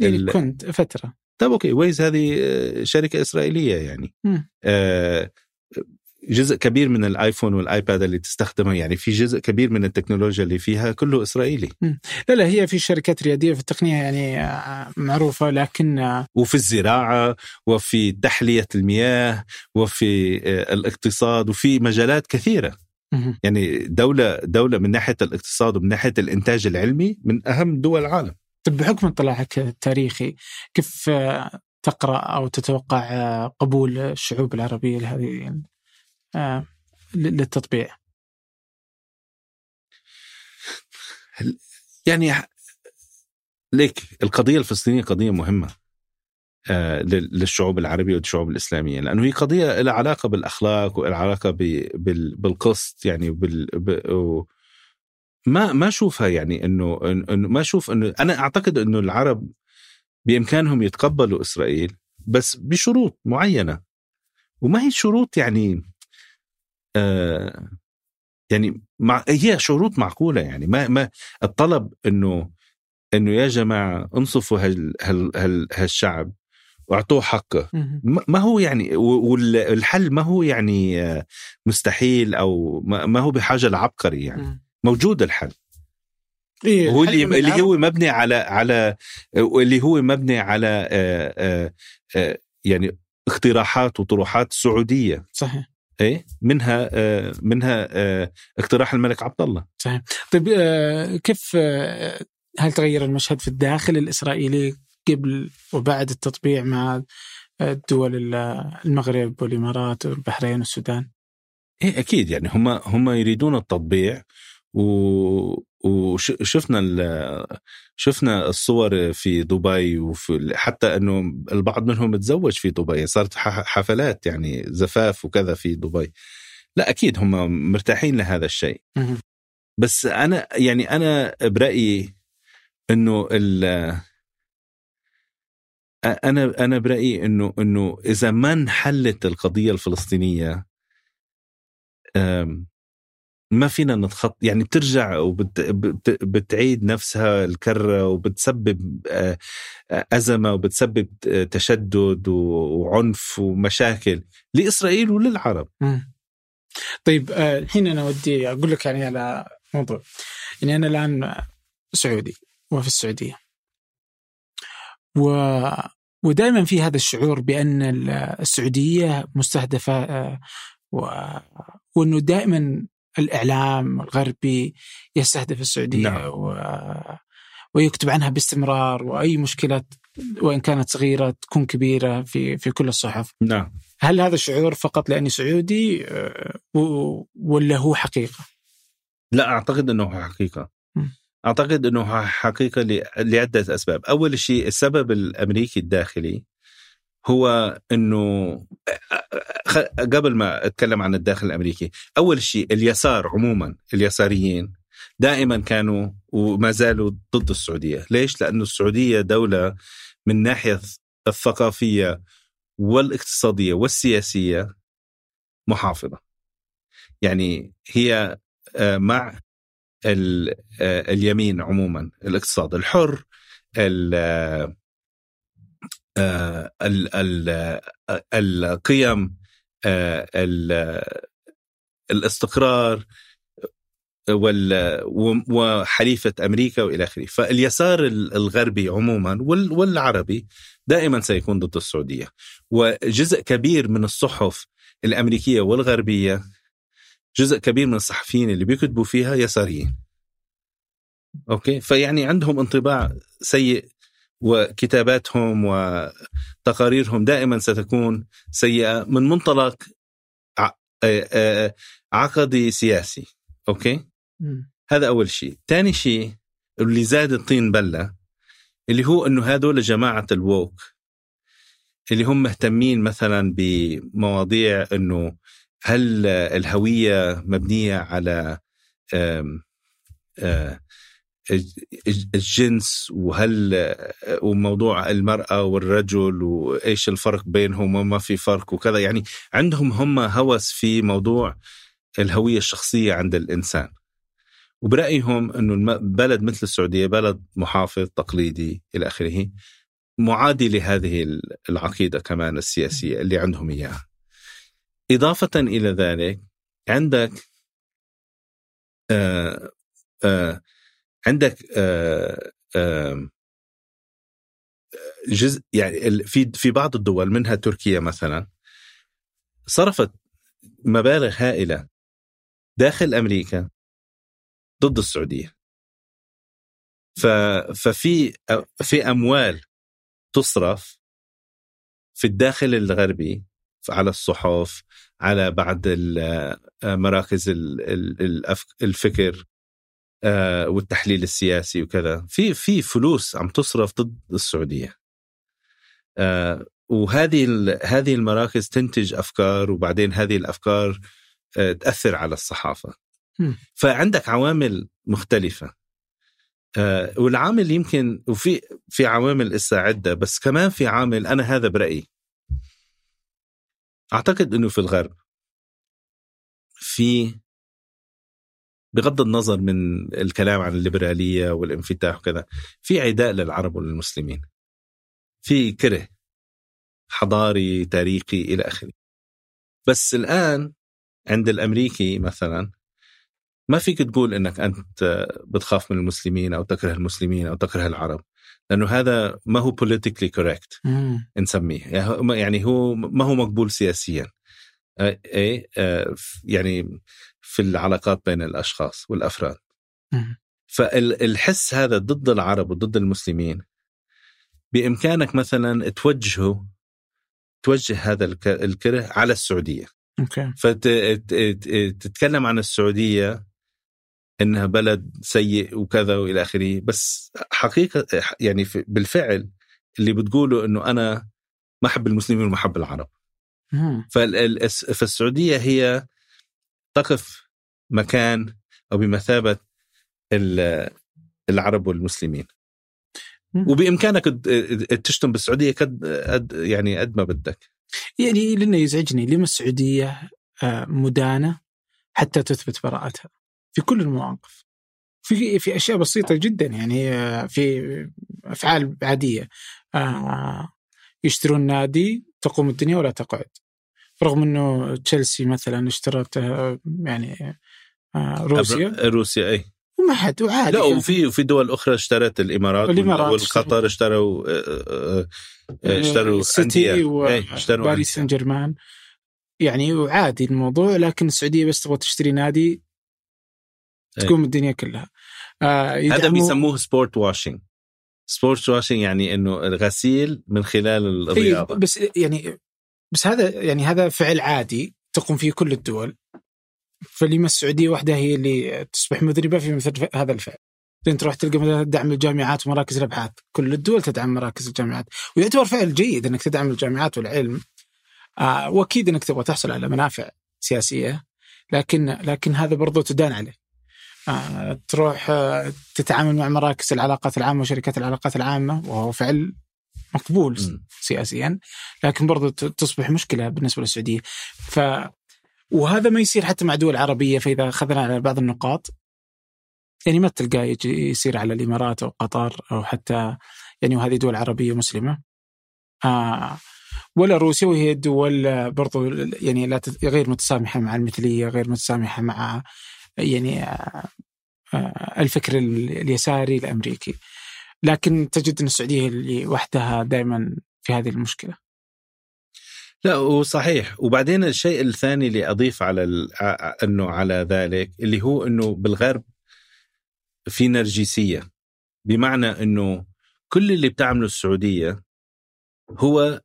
يعني كنت فترة طيب okay ويز هذه آه، شركة إسرائيلية يعني. آه جزء كبير من الآيفون والآيباد اللي تستخدمها يعني في جزء كبير من التكنولوجيا اللي فيها كله إسرائيلي. لا لا هي في شركات ريادية في التقنية يعني آه، معروفة لكن وفي الزراعة وفي تحلية المياه وفي الاقتصاد وفي مجالات كثيرة. يعني دولة دولة من ناحية الاقتصاد ومن ناحية الإنتاج العلمي من أهم دول العالم. بحكم اطلاعك التاريخي كيف تقرأ أو تتوقع قبول الشعوب العربية لهذه للتطبيع؟ يعني ليك القضية الفلسطينية قضية مهمة آه، للشعوب العربية والشعوب الإسلامية لأنه هي قضية لها علاقة بالأخلاق ولها علاقه بالقسط يعني ما ما أشوفها يعني إنه إنه ما أشوف إنه أنا أعتقد إنه العرب بإمكانهم يتقبلوا إسرائيل بس بشروط معينة. وما هي شروط يعني آه يعني مع هي شروط معقولة يعني. ما ما الطلب إنه إنه يا جماعة انصفوا هال هال هال هالشعب واعطوه حقه. ما هو يعني والحل ما هو يعني آه، مستحيل أو ما هو بحاجة لعبقري يعني. موجود الحل. إيه هو اللي, اللي هو مبني على على اللي هو مبني على آآ آه، آآ آه، آآ يعني اقتراحات وطروحات سعودية. صحيح. إيه؟ منها منها اقتراح الملك عبد الله. صحيح. طيب كيف هل تغير المشهد في الداخل الإسرائيلي قبل وبعد التطبيع مع الدول المغرب والإمارات والبحرين والسودان؟ إيه أكيد. يعني هم هم يريدون التطبيع. و وشفنا شفنا الصور في دبي وفي حتى إنه البعض منهم تزوج في دبي صارت حفلات يعني زفاف وكذا في دبي. لا أكيد هم مرتاحين لهذا الشيء. بس أنا يعني أنا برأيي إنه ال أنا أنا برأيي إنه إنه إذا ما انحلت القضية الفلسطينية ما فينا نتخط يعني بترجع وبتعيد نفسها الكرة وبتسبب آه، آه، أزمة وبتسبب تشدد وعنف ومشاكل لإسرائيل وللعرب. طيب آه، الحين أنا ودي أقول لك يعني على موضوع. يعني أنا الآن سعودي وفي السعودية. و ودائما في هذا الشعور بأن السعودية مستهدفة و... وأنه دائما الإعلام الغربي يستهدف السعودية نعم. و... ويكتب عنها باستمرار وأي مشكلة وإن كانت صغيرة تكون كبيرة في في كل الصحف. نعم. هل هذا الشعور فقط لأني سعودي آه، ولا هو حقيقة؟ لا أعتقد أنه حقيقة. أعتقد أنه حقيقة لعدة أسباب. أول شيء السبب الأمريكي الداخلي هو إنه قبل ما أتكلم عن الداخل الأمريكي، أول شيء اليسار عموما اليساريين دائما كانوا وما زالوا ضد السعودية، ليش؟ لأنه السعودية دولة من الناحيه الثقافية والاقتصادية والسياسية محافظة. يعني هي آه، مع آه، اليمين عموما الاقتصاد الحر آه، القيم آه، الاستقرار وحليفة أمريكا وإلى آخره. فاليسار الغربي عموما والعربي دائما سيكون ضد السعودية. وجزء كبير من الصحف الأمريكية والغربية جزء كبير من الصحفيين اللي بيكتبوا فيها يساريين. okay؟ فيعني عندهم انطباع سيء وكتاباتهم وتقاريرهم دائما ستكون سيئة من منطلق عقدي سياسي. okay؟ م. هذا أول شيء. ثاني شيء اللي زاد الطين بلة اللي هو إنه هذول جماعة الووك اللي هم مهتمين مثلا بمواضيع إنه هل الهوية مبنية على آم آم الجنس وهل وموضوع المرأة والرجل وإيش الفرق بينهم وما في فرق وكذا. يعني عندهم هم هوس في موضوع الهوية الشخصية عند الإنسان. وبرأيهم أنه بلد مثل السعودية بلد محافظ تقليدي إلى آخره معادي لهذه العقيدة كمان السياسية اللي عندهم إياها. إضافة إلى ذلك عندك آه آه عندك آه، آه، جزء يعني في في بعض الدول منها تركيا مثلا صرفت مبالغ هائلة داخل أمريكا ضد السعودية. ففي في أموال تصرف في الداخل الغربي على الصحف على بعض آه، مراكز الفكر. آه، والتحليل السياسي وكذا. في في فلوس عم تصرف ضد السعودية. آه، وهذه هذه المراكز تنتج أفكار وبعدين هذه الأفكار آه، تأثر على الصحافة. فعندك عوامل مختلفة. والعامل يمكن وفي في عوامل اسا عده بس كمان في عامل أنا هذا برأيي. أعتقد إنه في الغرب في بغض النظر من الكلام عن الليبرالية والانفتاح وكذا في عداء للعرب وللمسلمين في كره حضاري تاريخي إلى آخره. بس الآن عند الأمريكي مثلا ما فيك تقول إنك أنت بتخاف من المسلمين أو تكره المسلمين أو تكره العرب لأنه هذا ما هو politically correct نسميه. يعني هو ما هو مقبول سياسيا. اي يعني في العلاقات بين الأشخاص والأفراد. فالحس هذا ضد العرب وضد المسلمين. بإمكانك مثلا توجهه توجه هذا الك- الكره على السعودية. أوكي. فتتكلم عن السعودية إنها بلد سيء وكذا وإلى آخره بس حقيقة يعني بالفعل اللي بتقوله إنه أنا ما أحب المسلمين وما أحب العرب. فالسعودية هي تقف مكان أو بمثابة ال- العرب والمسلمين. وبإمكانك تشتم بالسعودية قد قد يعني قد ما بدك. يعني لأنه يزعجني لما السعودية آه، مدانة حتى تثبت براءتها في كل المواقف. في في أشياء بسيطة جدا يعني آه، في أفعال عادية آه، يشترون نادي تقوم الدنيا ولا تقعد. رغم إنه تشيلسي مثلا اشترت آه، يعني آه، روسيا. روسيا إي. وما حد وعادي لا وفي وفي دول أخرى اشترت الإمارات الإمارات والقطر اشتروا آه، اشتروا سيتي أندية. اشتروا وباريس سان. جيرمان يعني وعادي الموضوع لكن السعودية بس تبغى تشتري نادي. تقوم الدنيا كلها. آه هذا بيسموه sportswashing sportswashing يعني إنه غسيل من خلال الرياضة. بس يعني بس هذا يعني هذا فعل عادي تقوم فيه كل الدول. فلما السعودية وحدها هي اللي تصبح مذنبه في مثل هذا الفعل. لين تروح تلقى دعم الجامعات ومراكز الأبحاث. كل الدول تدعم مراكز الجامعات. ويعتبر فعل جيد إنك تدعم الجامعات والعلم. آه وأكيد إنك تبغى تحصل على منافع سياسية. لكن لكن هذا برضو تدان عليه. آه تروح آه تتعامل مع مراكز العلاقات العامة وشركات العلاقات العامة. وهو فعل مقبول. سياسيا لكن برضو ت- تصبح مشكلة بالنسبة للسعودية. ف وهذا ما يصير حتى مع دول عربية فإذا أخذنا على بعض النقاط يعني ما تلقاه يصير على الإمارات أو قطر أو حتى يعني وهذه دول عربية مسلمة. آه ولا روسيا وهي دول برضو يعني لا تت- غير متسامحة مع المثلية غير متسامحة مع يعني آه، آه، الفكر ال- اليساري الأمريكي. لكن تجد أن السعودية اللي وحدها دائما في هذه المشكلة. لا هو صحيح. وبعدين الشيء الثاني اللي أضيف على أنه على ذلك اللي هو أنه بالغرب في نرجسية. بمعنى أنه كل اللي بتعمله السعودية هو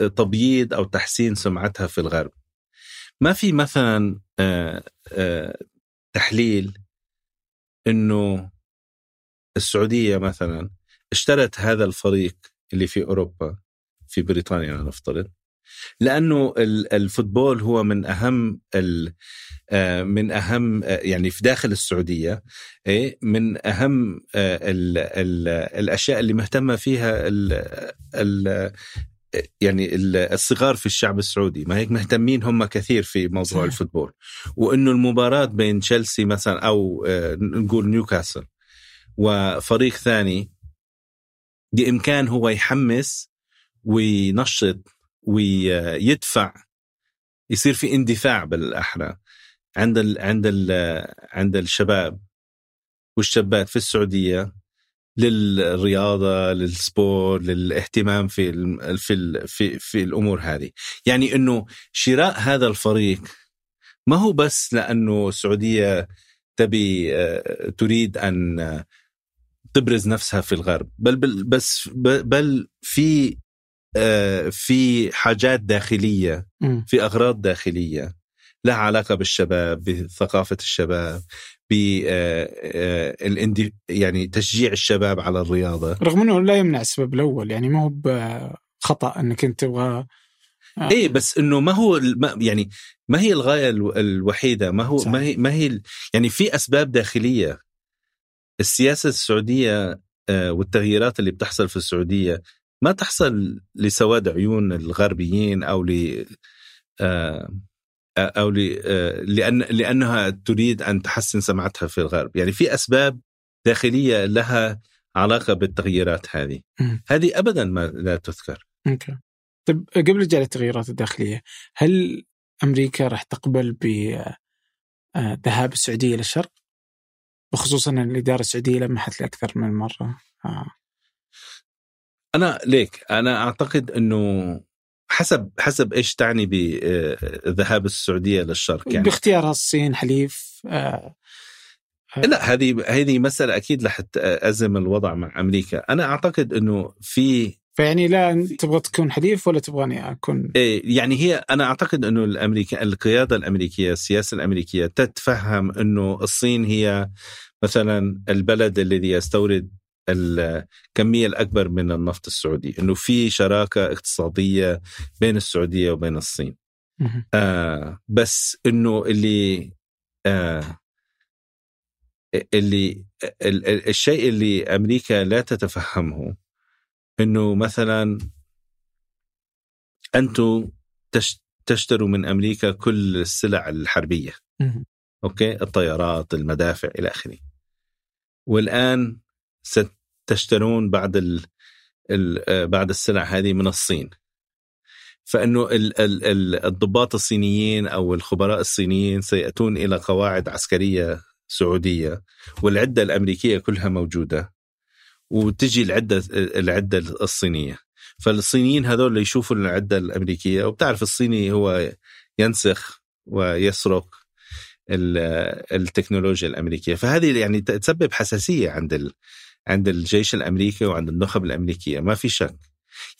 لتبييض أو تحسين سمعتها في الغرب. ما في مثلا آه، آه، تحليل أنه السعودية مثلا اشترت هذا الفريق اللي في أوروبا في بريطانيا نفترض لأنه ال- الفوتبول هو من أهم ال- آه، من أهم آه، يعني في داخل السعودية إيه، من أهم آه، ال- ال- الأشياء اللي مهتمة فيها ال ال يعني ال- الصغار في الشعب السعودي ما هيك مهتمين هم كثير في موضوع صحيح. الفوتبول وإنه المباراة بين تشيلسي مثلا أو آه، نقول نيوكاسل وفريق ثاني بإمكان هو يحمس وينشط ويدفع يصير في اندفاع بالأحرى عند ال عند ال عند الشباب والشابات في السعودية للرياضة للسبور للاهتمام في الم- في ال- في في الأمور هذه. يعني إنه شراء هذا الفريق ما هو بس لأنه السعودية تبي آه، تريد أن تبرز نفسها في الغرب بل بل بس بل في آه، في حاجات داخلية. في أغراض داخلية لها علاقة بالشباب بثقافة الشباب ب آه، آه، يعني تشجيع الشباب على الرياضة رغم إنه لا يمنع السبب الأول يعني ما هو بخطا إنك أنت تبغى آه. إيه بس إنه ما هو يعني ما هي الغاية الو- الوحيدة ما هو صح. ما هي ما هي يعني في أسباب داخلية السياسة السعودية آه، والتغييرات اللي بتحصل في السعودية ما تحصل لسواد عيون الغربيين أو ل آه، أو آه، لأن لأنها تريد أن تحسن سمعتها في الغرب يعني في أسباب داخلية لها علاقة بالتغييرات هذه. هذه ابدا ما لا تذكر أوكي طيب قبل نرجع للتغييرات الداخلية هل أمريكا راح تقبل بذهاب السعودية للشرق؟ وخصوصا الإدارة السعودية لمحت لاكثر من مرة آه. أنا ليك أنا أعتقد إنه حسب حسب إيش تعني بذهاب السعودية للشرق يعني باختيارها الصين حليف آه. آه. لا هذه هذه مسألة أكيد رح تأزم الوضع مع أمريكا أنا أعتقد إنه في فيعني لا تبغى تكون حليف ولا تبغاني أكون؟ إيه يعني هي أنا أعتقد إنه الأمريكا القيادة الأمريكية السياسة الأمريكية تتفهم إنه الصين هي مثلا البلد الذي يستورد الكمية الأكبر من النفط السعودي إنه في شراكة اقتصادية بين السعودية وبين الصين. آه بس إنه اللي آه اللي الشيء اللي أمريكا لا تتفهمه إنه مثلا أنتم تشتروا من أمريكا كل السلع الحربية. أوكي؟ الطيارات المدافع إلى آخره. والآن ستشترون بعد ال بعد السلع هذه من الصين. فإنه الضباط الصينيين أو الخبراء الصينيين سيأتون إلى قواعد عسكرية سعودية والعدة الأمريكية كلها موجودة. وتجي العدة العدة الصينية. فالصينيين هذول يشوفوا العدة الأمريكية وبتعرف الصيني هو ينسخ ويسرق التكنولوجيا الأمريكية. فهذه يعني تسبب حساسية عند عند الجيش الأمريكي وعند النخب الأمريكية. ما في شك.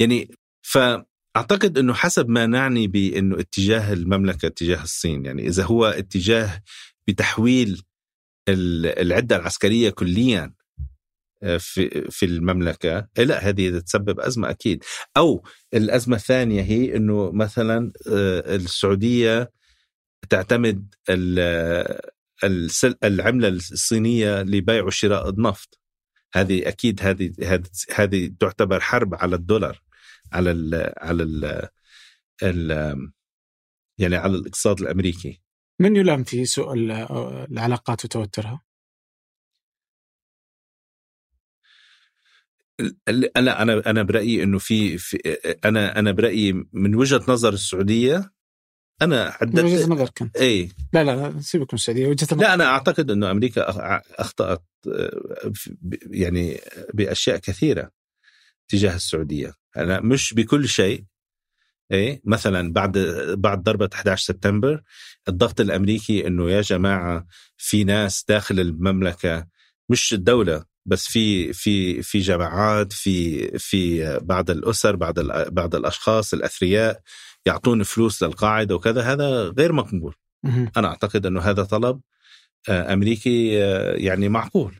يعني فأعتقد إنه حسب ما نعني بإنه اتجاه المملكة اتجاه الصين يعني إذا هو اتجاه بتحويل العدة العسكرية كليا في في المملكة. إيه لا هذه تسبب أزمة أكيد. أو الأزمة الثانية هي إنه مثلا آه، السعودية تعتمد العملة الصينية لبيع وشراء النفط هذه أكيد هذه هذه تعتبر حرب على الدولار على ال على ال يعني على الاقتصاد الأمريكي. من يلام في سوء العلاقات وتوترها؟ أنا أنا أنا برأيي إنه في, في أنا أنا برأيي من وجهة نظر السعودية أنا حددت وجهة نظرك أنت؟ اي لا لا لا سيبك من السعودية وجهة نظر لا أنا أعتقد إنه أمريكا أخطأت يعني بأشياء كثيرة تجاه السعودية. أنا مش بكل شيء إيه مثلا بعد بعد ضربة 11 سبتمبر الضغط الأمريكي إنه يا جماعة في ناس داخل المملكة مش الدولة. بس في في في جماعات في في بعض الأسر بعض بعض الأشخاص الأثرياء يعطون فلوس للقاعدة وكذا هذا غير مقبول. أنا أعتقد إنه هذا طلب آه، أمريكي آه، يعني معقول.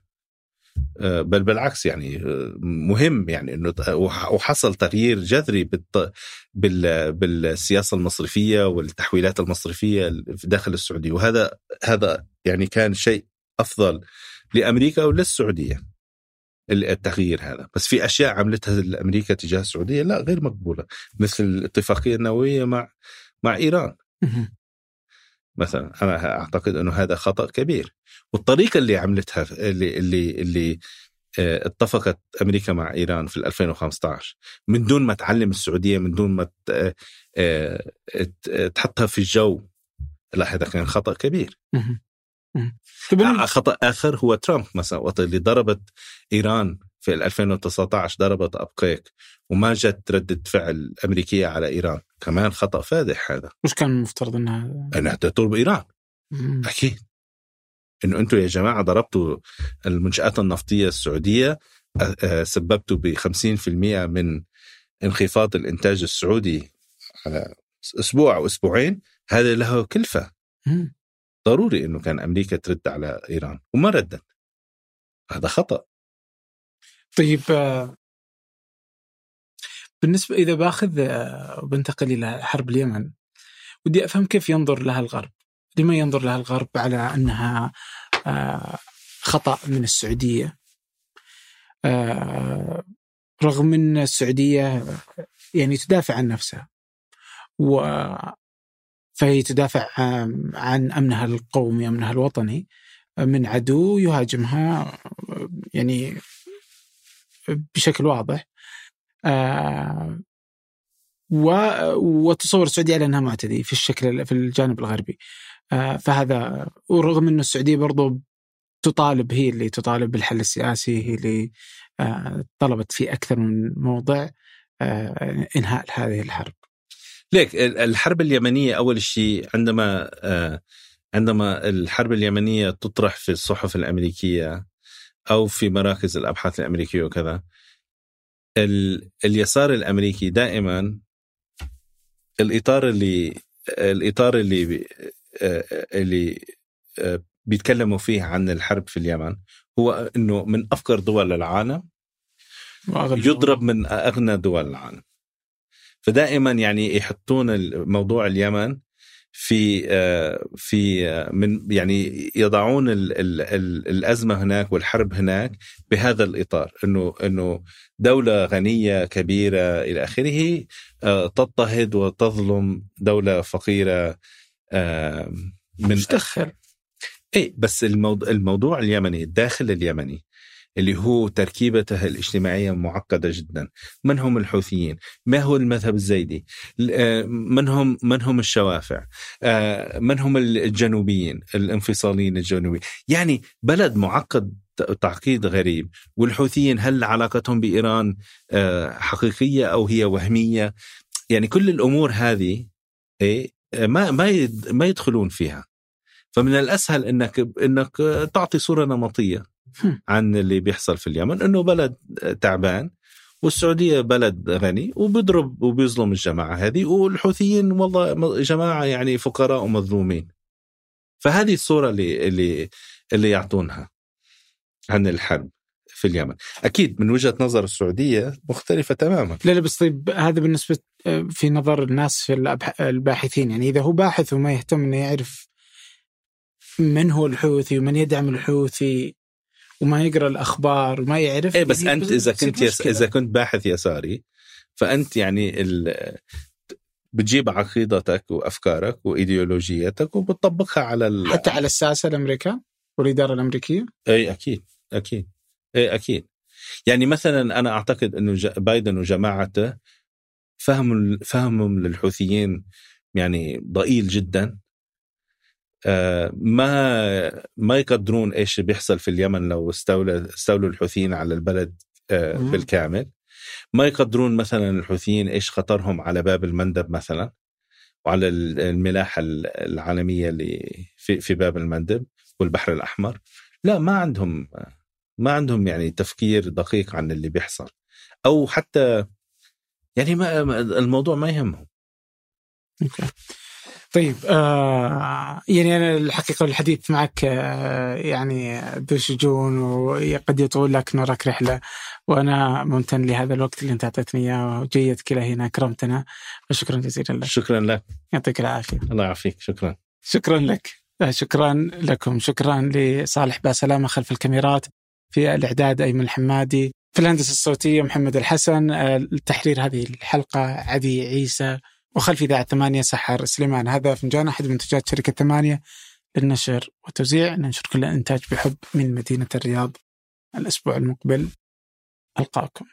آه، بل بالعكس يعني مهم يعني إنه وحصل تغيير جذري بالسياسة المصرفية والتحويلات المصرفية داخل السعودية. وهذا هذا يعني كان شيء أفضل لأمريكا وللسعودية. التغيير هذا. بس في أشياء عملتها أمريكا تجاه السعودية لا غير مقبولة. مثل الاتفاقيه النوويه مع مع إيران. مثلا أنا أعتقد أنه هذا خطأ كبير. والطريقة اللي عملتها اللي اللي اللي آه، اتفقت أمريكا مع إيران في 2015 من دون ما تعلم السعودية من دون ما آه، تحطها في الجو لا هذا كان خطأ كبير. آه، خطأ آخر هو ترامب مثلا وقت اللي ضربت إيران في 2019 ضربت ابقيك وما جت ردة فعل أمريكية على إيران. كمان خطأ فادح هذا. مش كان المفترض أنها أنها تضرب إيران. مم. أكيد. إنه أنتم يا جماعة ضربتوا المنشآت النفطية السعودية سببتوا ب 50% من انخفاض الإنتاج السعودي على أسبوع أو أسبوعين. هذا له كلفة. ضروري إنه كان أمريكا ترد على إيران وما ردت. هذا خطأ. طيب بالنسبة إذا باخذ وبنتقل إلى حرب اليمن ودي أفهم كيف ينظر لها الغرب؟ لما ينظر لها الغرب على أنها آه، خطأ من السعودية؟ آه، رغم إن السعودية يعني تدافع عن نفسها و فهي تدافع عن أمنها القومي أمنها الوطني من عدو يهاجمها يعني بشكل واضح. آه، وتصور السعودية على أنها معتدي في الشكل في الجانب الغربي. آه، فهذا ورغم أن السعودية برضو تطالب هي اللي تطالب بالحل السياسي هي اللي آه، طلبت في أكثر من موضع آه، إنهاء هذه الحرب. ليك الحرب اليمنية أول شيء عندما عندما الحرب اليمنية تطرح في الصحف الأمريكية أو في مراكز الأبحاث الأمريكية وكذا ال... اليسار الأمريكي دائما الإطار اللي الإطار اللي اللي بيتكلموا فيه عن الحرب في اليمن هو إنه من أفقر دول العالم يضرب من أغنى دول العالم. فدائما يعني يحطون موضوع اليمن في في من يعني يضعون ال ال ال الأزمة هناك والحرب هناك بهذا الإطار إنه إنه دولة غنية كبيرة إلى آخره تضطهد وتظلم دولة فقيرة من مفتخر اي بس الموضوع, الموضوع اليمني الداخل اليمني اللي هو تركيبته الاجتماعية معقدة جدا. من هم الحوثيين؟ ما هو المذهب الزيدي؟ من هم, من هم الشوافع؟ من هم الجنوبيين الانفصاليين الجنوبيين؟ يعني بلد معقد تعقيد غريب. والحوثيين هل علاقتهم بإيران حقيقية أو هي وهمية؟ يعني كل الأمور هذه إيه ما ما ما يدخلون فيها. فمن الأسهل انك إنك تعطي صورة نمطية. عن اللي بيحصل في اليمن إنه بلد تعبان والسعودية بلد غني وبيضرب وبيظلم الجماعة هذه والحوثيين والله جماعة يعني فقراء ومظلومين. فهذه الصورة اللي اللي اللي يعطونها عن الحرب في اليمن. أكيد من وجهة نظر السعودية مختلفة تماما. لا لا بس طيب هذا بالنسبة في نظر الناس في الباحثين. يعني إذا هو باحث وما يهتم أنه يعرف من هو الحوثي ومن يدعم الحوثي وما يقرأ الأخبار وما يعرف إيه بس أنت إذا كنت يس... إذا كنت باحث يساري فأنت يعني ال... بتجيب عقيدتك وأفكارك وإيديولوجيتك وبتطبقها على ال... حتى على الساسة الامريكان والاداره الأمريكية؟ إي أكيد أكيد إي أكيد. يعني مثلا أنا أعتقد إنه ج... بايدن وجماعته فهم فهمهم للحوثيين يعني ضئيل جدا. ما ما يقدرون إيش بيحصل في اليمن لو استولى استولوا الحوثيين على البلد بالكامل. ما يقدرون مثلا الحوثيين إيش خطرهم على باب المندب مثلا وعلى الملاحة العالمية اللي في في باب المندب والبحر الأحمر. لا ما عندهم ما عندهم يعني تفكير دقيق عن اللي بيحصل. أو حتى يعني ما الموضوع ما يهمهم. طيب آه يعني أنا الحقيقة الحديث معك آه يعني ذو شجون وقد يطول لكن وراك رحلة وأنا ممتن لهذا الوقت اللي أنت أعطيتني إياه وجيتك إلى هنا اكرمتنا فشكرا جزيلا لك. شكرا لك. يعطيك العافية. الله يعافيك شكرا. شكرا لك. شكرا لكم شكرا لصالح باسلامه خلف الكاميرات في الإعداد أيمن الحمادي في الهندسة الصوتية محمد الحسن التحرير هذه الحلقة عدي عيسى وخلف إذاعة ثمانية سحر سليمان. هذا فنجان أحد منتجات شركة ثمانية للنشر والتوزيع. ننشر كل الإنتاج بحب من مدينة الرياض الأسبوع المقبل. ألقاكم.